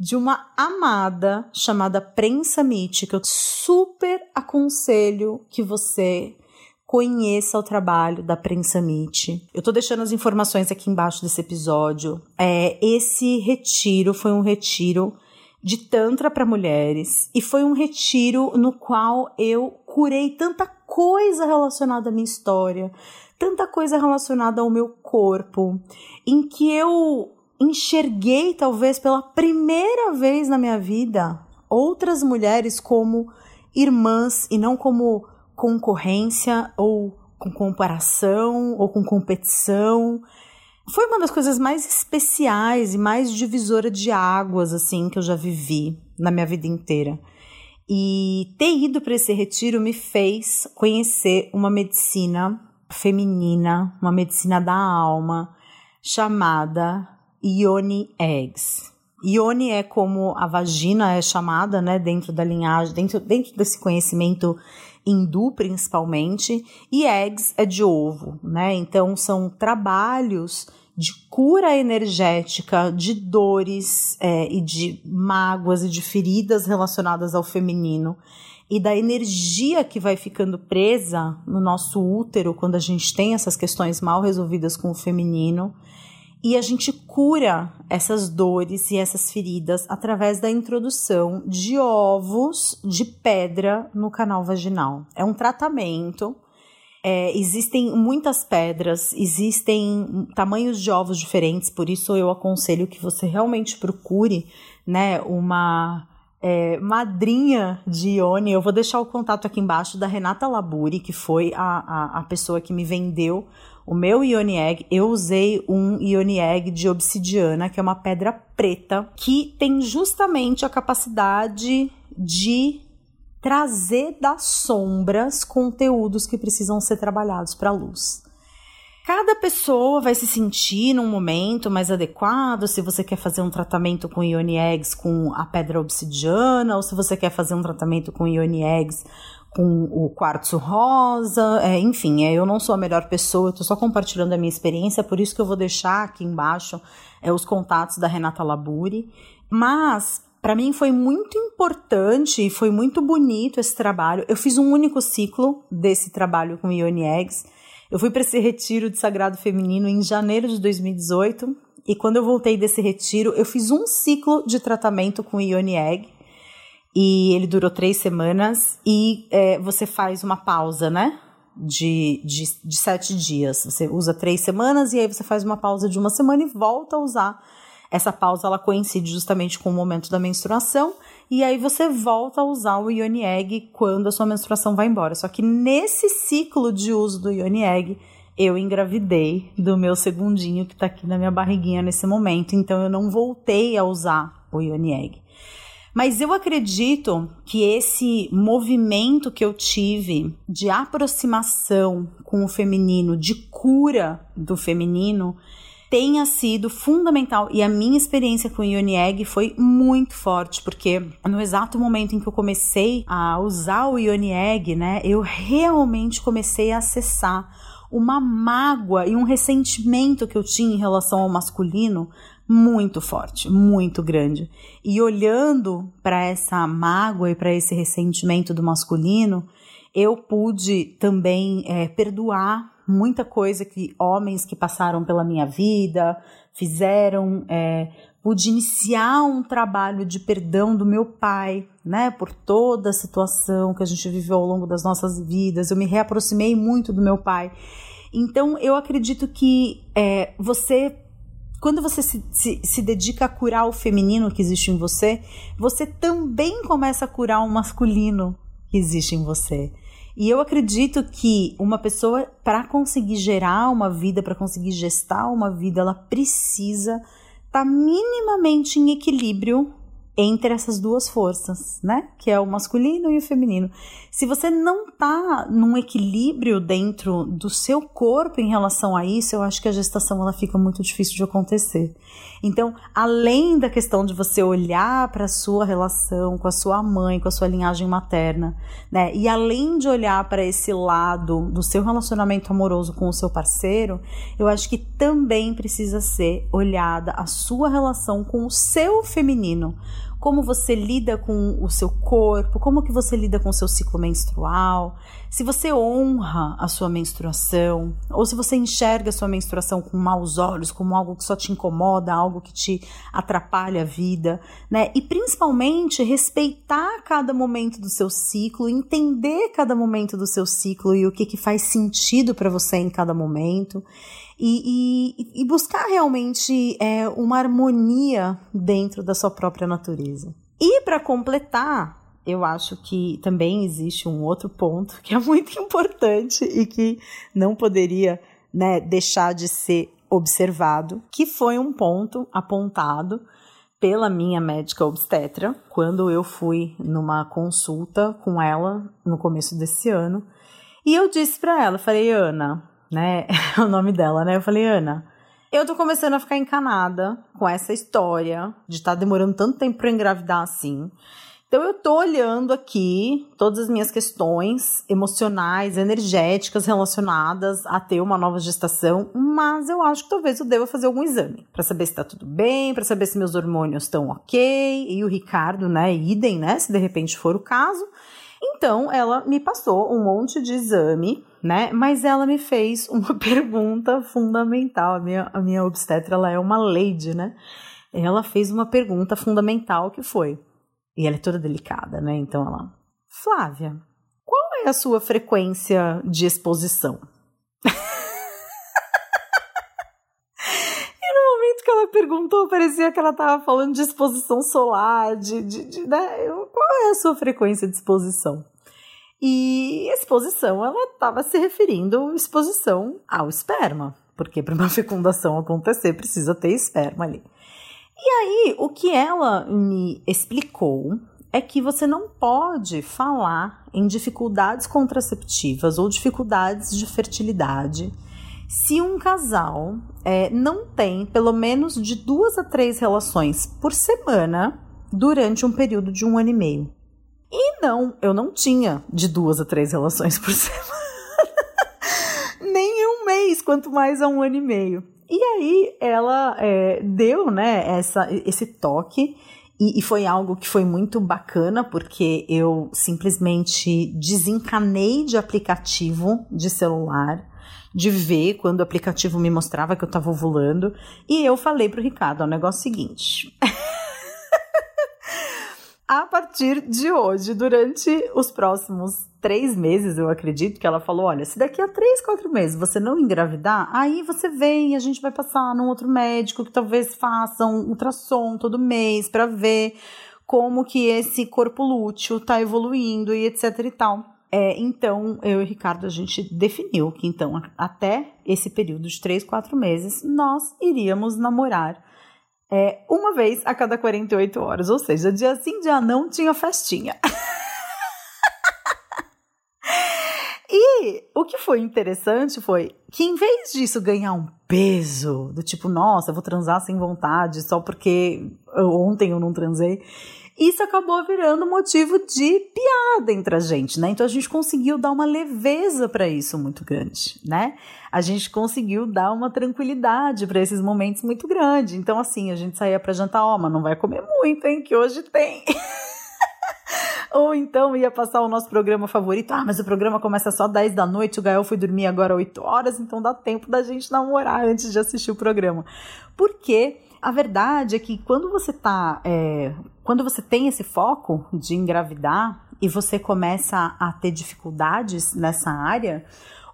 Speaker 1: de uma amada chamada Prensa Mitty, que eu super aconselho que você conheça o trabalho da Prensa Mitty. Eu tô deixando as informações aqui embaixo desse episódio. É, esse retiro foi um retiro de Tantra para mulheres e foi um retiro no qual eu curei tanta coisa relacionada à minha história, tanta coisa relacionada ao meu corpo, em que eu enxerguei, talvez pela primeira vez na minha vida, outras mulheres como irmãs e não como concorrência ou com comparação ou com competição. Foi uma das coisas mais especiais e mais divisora de águas assim que eu já vivi na minha vida inteira. E ter ido para esse retiro me fez conhecer uma medicina feminina, uma medicina da alma chamada Yoni Eggs. Ione é como a vagina é chamada, né, dentro da linhagem, dentro, dentro desse conhecimento hindu principalmente, e eggs é de ovo, né? Então são trabalhos de cura energética, de dores é, e de mágoas e de feridas relacionadas ao feminino e da energia que vai ficando presa no nosso útero quando a gente tem essas questões mal resolvidas com o feminino. E a gente cura essas dores e essas feridas através da introdução de ovos de pedra no canal vaginal. É um tratamento. É, existem muitas pedras, existem tamanhos de ovos diferentes, por isso eu aconselho que você realmente procure né, uma é, madrinha de Ione. Eu vou deixar o contato aqui embaixo da Renata Laburi, que foi a, a, a pessoa que me vendeu o meu Ione Egg, eu usei um Ione Egg de obsidiana, que é uma pedra preta, que tem justamente a capacidade de trazer das sombras conteúdos que precisam ser trabalhados para a luz. Cada pessoa vai se sentir num momento mais adequado, se você quer fazer um tratamento com Ione Eggs com a pedra obsidiana, ou se você quer fazer um tratamento com Ione Eggs com o quartzo rosa, é, enfim, é, eu não sou a melhor pessoa, eu tô só compartilhando a minha experiência, por isso que eu vou deixar aqui embaixo é, os contatos da Renata Laburi. Mas para mim foi muito importante e foi muito bonito esse trabalho. Eu fiz um único ciclo desse trabalho com Ione Eggs. Eu fui para esse retiro de sagrado feminino em janeiro de 2018 e quando eu voltei desse retiro, eu fiz um ciclo de tratamento com Ione Egg e ele durou três semanas e é, você faz uma pausa, né? De, de, de sete dias. Você usa três semanas e aí você faz uma pausa de uma semana e volta a usar. Essa pausa ela coincide justamente com o momento da menstruação e aí você volta a usar o Ione Egg quando a sua menstruação vai embora. Só que nesse ciclo de uso do Ione Egg, eu engravidei do meu segundinho que tá aqui na minha barriguinha nesse momento, então eu não voltei a usar o Ione Egg. Mas eu acredito que esse movimento que eu tive de aproximação com o feminino, de cura do feminino, tenha sido fundamental. E a minha experiência com o Ione Egg foi muito forte, porque no exato momento em que eu comecei a usar o Ione Egg, né, eu realmente comecei a acessar uma mágoa e um ressentimento que eu tinha em relação ao masculino muito forte, muito grande. E olhando para essa mágoa e para esse ressentimento do masculino, eu pude também é, perdoar muita coisa que homens que passaram pela minha vida fizeram. É, pude iniciar um trabalho de perdão do meu pai, né, por toda a situação que a gente viveu ao longo das nossas vidas. Eu me reaproximei muito do meu pai. Então, eu acredito que é, você quando você se, se, se, dedica a curar o feminino que existe em você, você também começa a curar o masculino que existe em você. E eu acredito que uma pessoa, para conseguir gerar uma vida, para conseguir gestar uma vida, ela precisa estar tá minimamente em equilíbrio entre essas duas forças, né? Que é o masculino e o feminino. Se você não tá num equilíbrio dentro do seu corpo em relação a isso, eu acho que a gestação ela fica muito difícil de acontecer. Então, além da questão de você olhar para a sua relação com a sua mãe, com a sua linhagem materna, né? E além de olhar para esse lado do seu relacionamento amoroso com o seu parceiro, eu acho que também precisa ser olhada a sua relação com o seu feminino como você lida com o seu corpo, como que você lida com o seu ciclo menstrual, se você honra a sua menstruação, ou se você enxerga a sua menstruação com maus olhos, como algo que só te incomoda, algo que te atrapalha a vida, né? E principalmente respeitar cada momento do seu ciclo, entender cada momento do seu ciclo e o que, que faz sentido para você em cada momento e, e, e buscar realmente é, uma harmonia dentro da sua própria natureza. E para completar, eu acho que também existe um outro ponto que é muito importante e que não poderia né, deixar de ser observado, que foi um ponto apontado pela minha médica obstetra quando eu fui numa consulta com ela no começo desse ano. E eu disse para ela, falei, Ana, né? É o nome dela, né? Eu falei, Ana, Eu tô começando a ficar encanada com essa história de estar tá demorando tanto tempo para engravidar assim. Então eu tô olhando aqui todas as minhas questões emocionais, energéticas relacionadas a ter uma nova gestação, mas eu acho que talvez eu deva fazer algum exame para saber se tá tudo bem, para saber se meus hormônios estão ok, e o Ricardo, né, idem, né, se de repente for o caso. Então ela me passou um monte de exame, né? Mas ela me fez uma pergunta fundamental. A minha, a minha obstetra ela é uma lady, né? Ela fez uma pergunta fundamental que foi: e ela é toda delicada, né? Então ela, Flávia, qual é a sua frequência de exposição? e no momento que ela perguntou, parecia que ela estava falando de exposição solar, de, de, de né? qual é a sua frequência de exposição? E exposição, ela estava se referindo exposição ao esperma, porque para uma fecundação acontecer precisa ter esperma ali. E aí, o que ela me explicou é que você não pode falar em dificuldades contraceptivas ou dificuldades de fertilidade se um casal é, não tem pelo menos de duas a três relações por semana durante um período de um ano e meio. E não, eu não tinha de duas a três relações por semana. Nem um mês, quanto mais a um ano e meio. E aí ela é, deu né, essa, esse toque. E, e, foi algo que foi muito bacana, porque eu simplesmente desencanei de aplicativo de celular, de ver quando o aplicativo me mostrava que eu estava ovulando. E eu falei Ricardo: o negócio é o seguinte. a partir de hoje, durante os próximos três meses, eu acredito, que ela falou: olha, se daqui a três, quatro meses você não engravidar, aí você vem, a gente vai passar num outro médico que talvez faça um ultrassom todo mês para ver como que esse corpo lúteo está evoluindo e etc e tal. É, então, eu e Ricardo, a gente definiu que então, até esse período de três, quatro meses, nós iríamos namorar é, uma vez a cada 48 horas. Ou seja, dia sim, dia não, tinha festinha. E o que foi interessante foi que, em vez disso ganhar um peso, do tipo, nossa, eu vou transar sem vontade só porque ontem eu não transei, isso acabou virando motivo de piada entre a gente, né? Então a gente conseguiu dar uma leveza para isso muito grande, né? A gente conseguiu dar uma tranquilidade para esses momentos muito grandes. Então, assim, a gente saía para jantar, ó, oh, mas não vai comer muito, hein? Que hoje tem. Ou então ia passar o nosso programa favorito. Ah, mas o programa começa só 10 da noite, o Gael foi dormir agora 8 horas, então dá tempo da gente namorar antes de assistir o programa. Porque a verdade é que quando você tá. É, quando você tem esse foco de engravidar e você começa a ter dificuldades nessa área,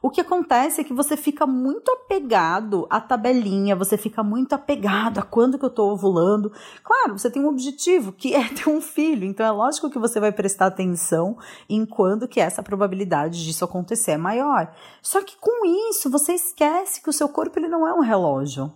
Speaker 1: o que acontece é que você fica muito apegado à tabelinha, você fica muito apegado a quando que eu estou ovulando. Claro, você tem um objetivo, que é ter um filho, então é lógico que você vai prestar atenção em quando que essa probabilidade disso acontecer é maior. Só que com isso, você esquece que o seu corpo ele não é um relógio.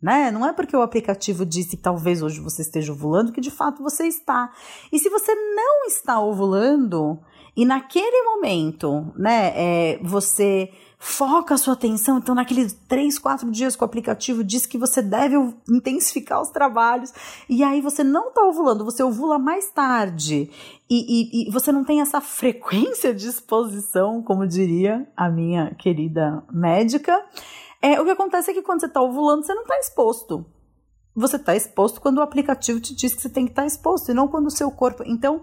Speaker 1: Né? Não é porque o aplicativo disse que talvez hoje você esteja ovulando que de fato você está. E se você não está ovulando, e naquele momento, né, é, você foca a sua atenção, então naqueles três, quatro dias que o aplicativo diz que você deve intensificar os trabalhos, e aí você não está ovulando, você ovula mais tarde, e, e, e, você não tem essa frequência de exposição, como diria a minha querida médica, é, o que acontece é que quando você está ovulando, você não está exposto. Você está exposto quando o aplicativo te diz que você tem que estar tá exposto, e não quando o seu corpo. Então,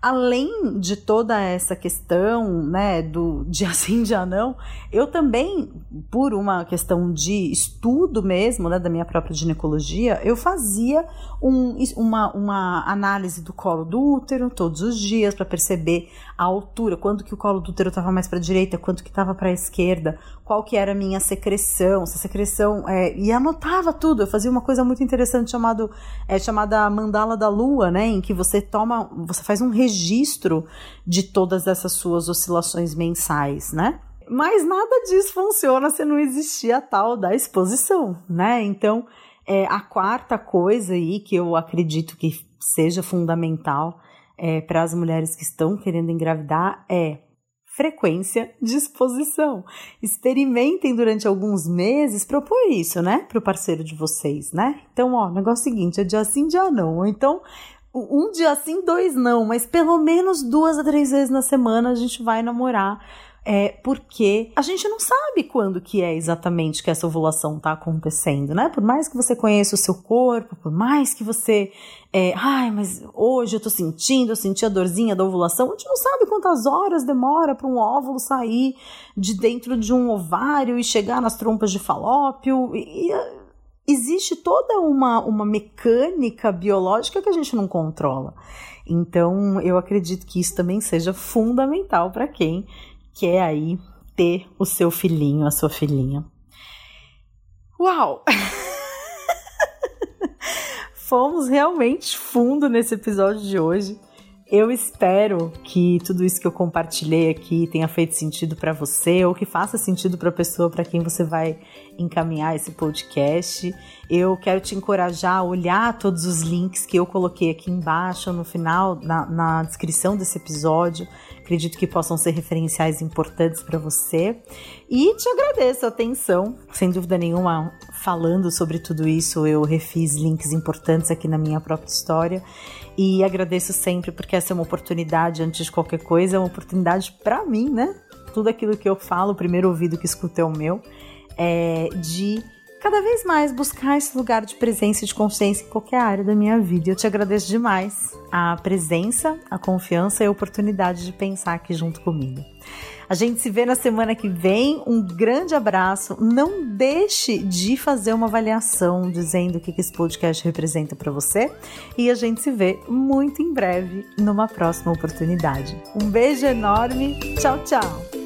Speaker 1: além de toda essa questão, né, do de assim de não, eu também, por uma questão de estudo mesmo, né, da minha própria ginecologia, eu fazia um, uma, uma análise do colo do útero todos os dias para perceber a altura, quando que o colo do útero estava mais para a direita, quanto que estava para a esquerda, qual que era a minha secreção, se a secreção, é, e anotava tudo. Eu fazia uma coisa muito interessante chamado, é, chamada mandala da lua, né, em que você toma, você faz um registro de todas essas suas oscilações mensais, né? Mas nada disso funciona se não existir a tal da exposição, né? Então, é, a quarta coisa aí que eu acredito que seja fundamental é, para as mulheres que estão querendo engravidar é frequência de exposição. Experimentem durante alguns meses propor isso, né, para o parceiro de vocês, né? Então, ó, negócio seguinte, é dia sim, dia não. Ou então, um dia sim, dois não, mas pelo menos duas a três vezes na semana a gente vai namorar é porque a gente não sabe quando que é exatamente que essa ovulação está acontecendo, né? Por mais que você conheça o seu corpo, por mais que você, é, ai, mas hoje eu tô sentindo, eu senti a dorzinha da ovulação, a gente não sabe quantas horas demora para um óvulo sair de dentro de um ovário e chegar nas trompas de falópio e, e existe toda uma, uma mecânica biológica que a gente não controla. Então, eu acredito que isso também seja fundamental para quem quer aí ter o seu filhinho, a sua filhinha. Uau! Fomos realmente fundo nesse episódio de hoje. Eu espero que tudo isso que eu compartilhei aqui tenha feito sentido para você ou que faça sentido para a pessoa para quem você vai encaminhar esse podcast. Eu quero te encorajar a olhar todos os links que eu coloquei aqui embaixo, no final, na, na descrição desse episódio. Acredito que possam ser referenciais importantes para você. E te agradeço a atenção. Sem dúvida nenhuma, falando sobre tudo isso, eu refiz links importantes aqui na minha própria história. E agradeço sempre porque essa é uma oportunidade, antes de qualquer coisa, é uma oportunidade para mim, né? Tudo aquilo que eu falo, o primeiro ouvido que escuta é o meu, é de cada vez mais buscar esse lugar de presença e de consciência em qualquer área da minha vida. Eu te agradeço demais a presença, a confiança e a oportunidade de pensar aqui junto comigo. A gente se vê na semana que vem. Um grande abraço. Não deixe de fazer uma avaliação dizendo o que esse podcast representa para você. E a gente se vê muito em breve numa próxima oportunidade. Um beijo enorme. Tchau, tchau.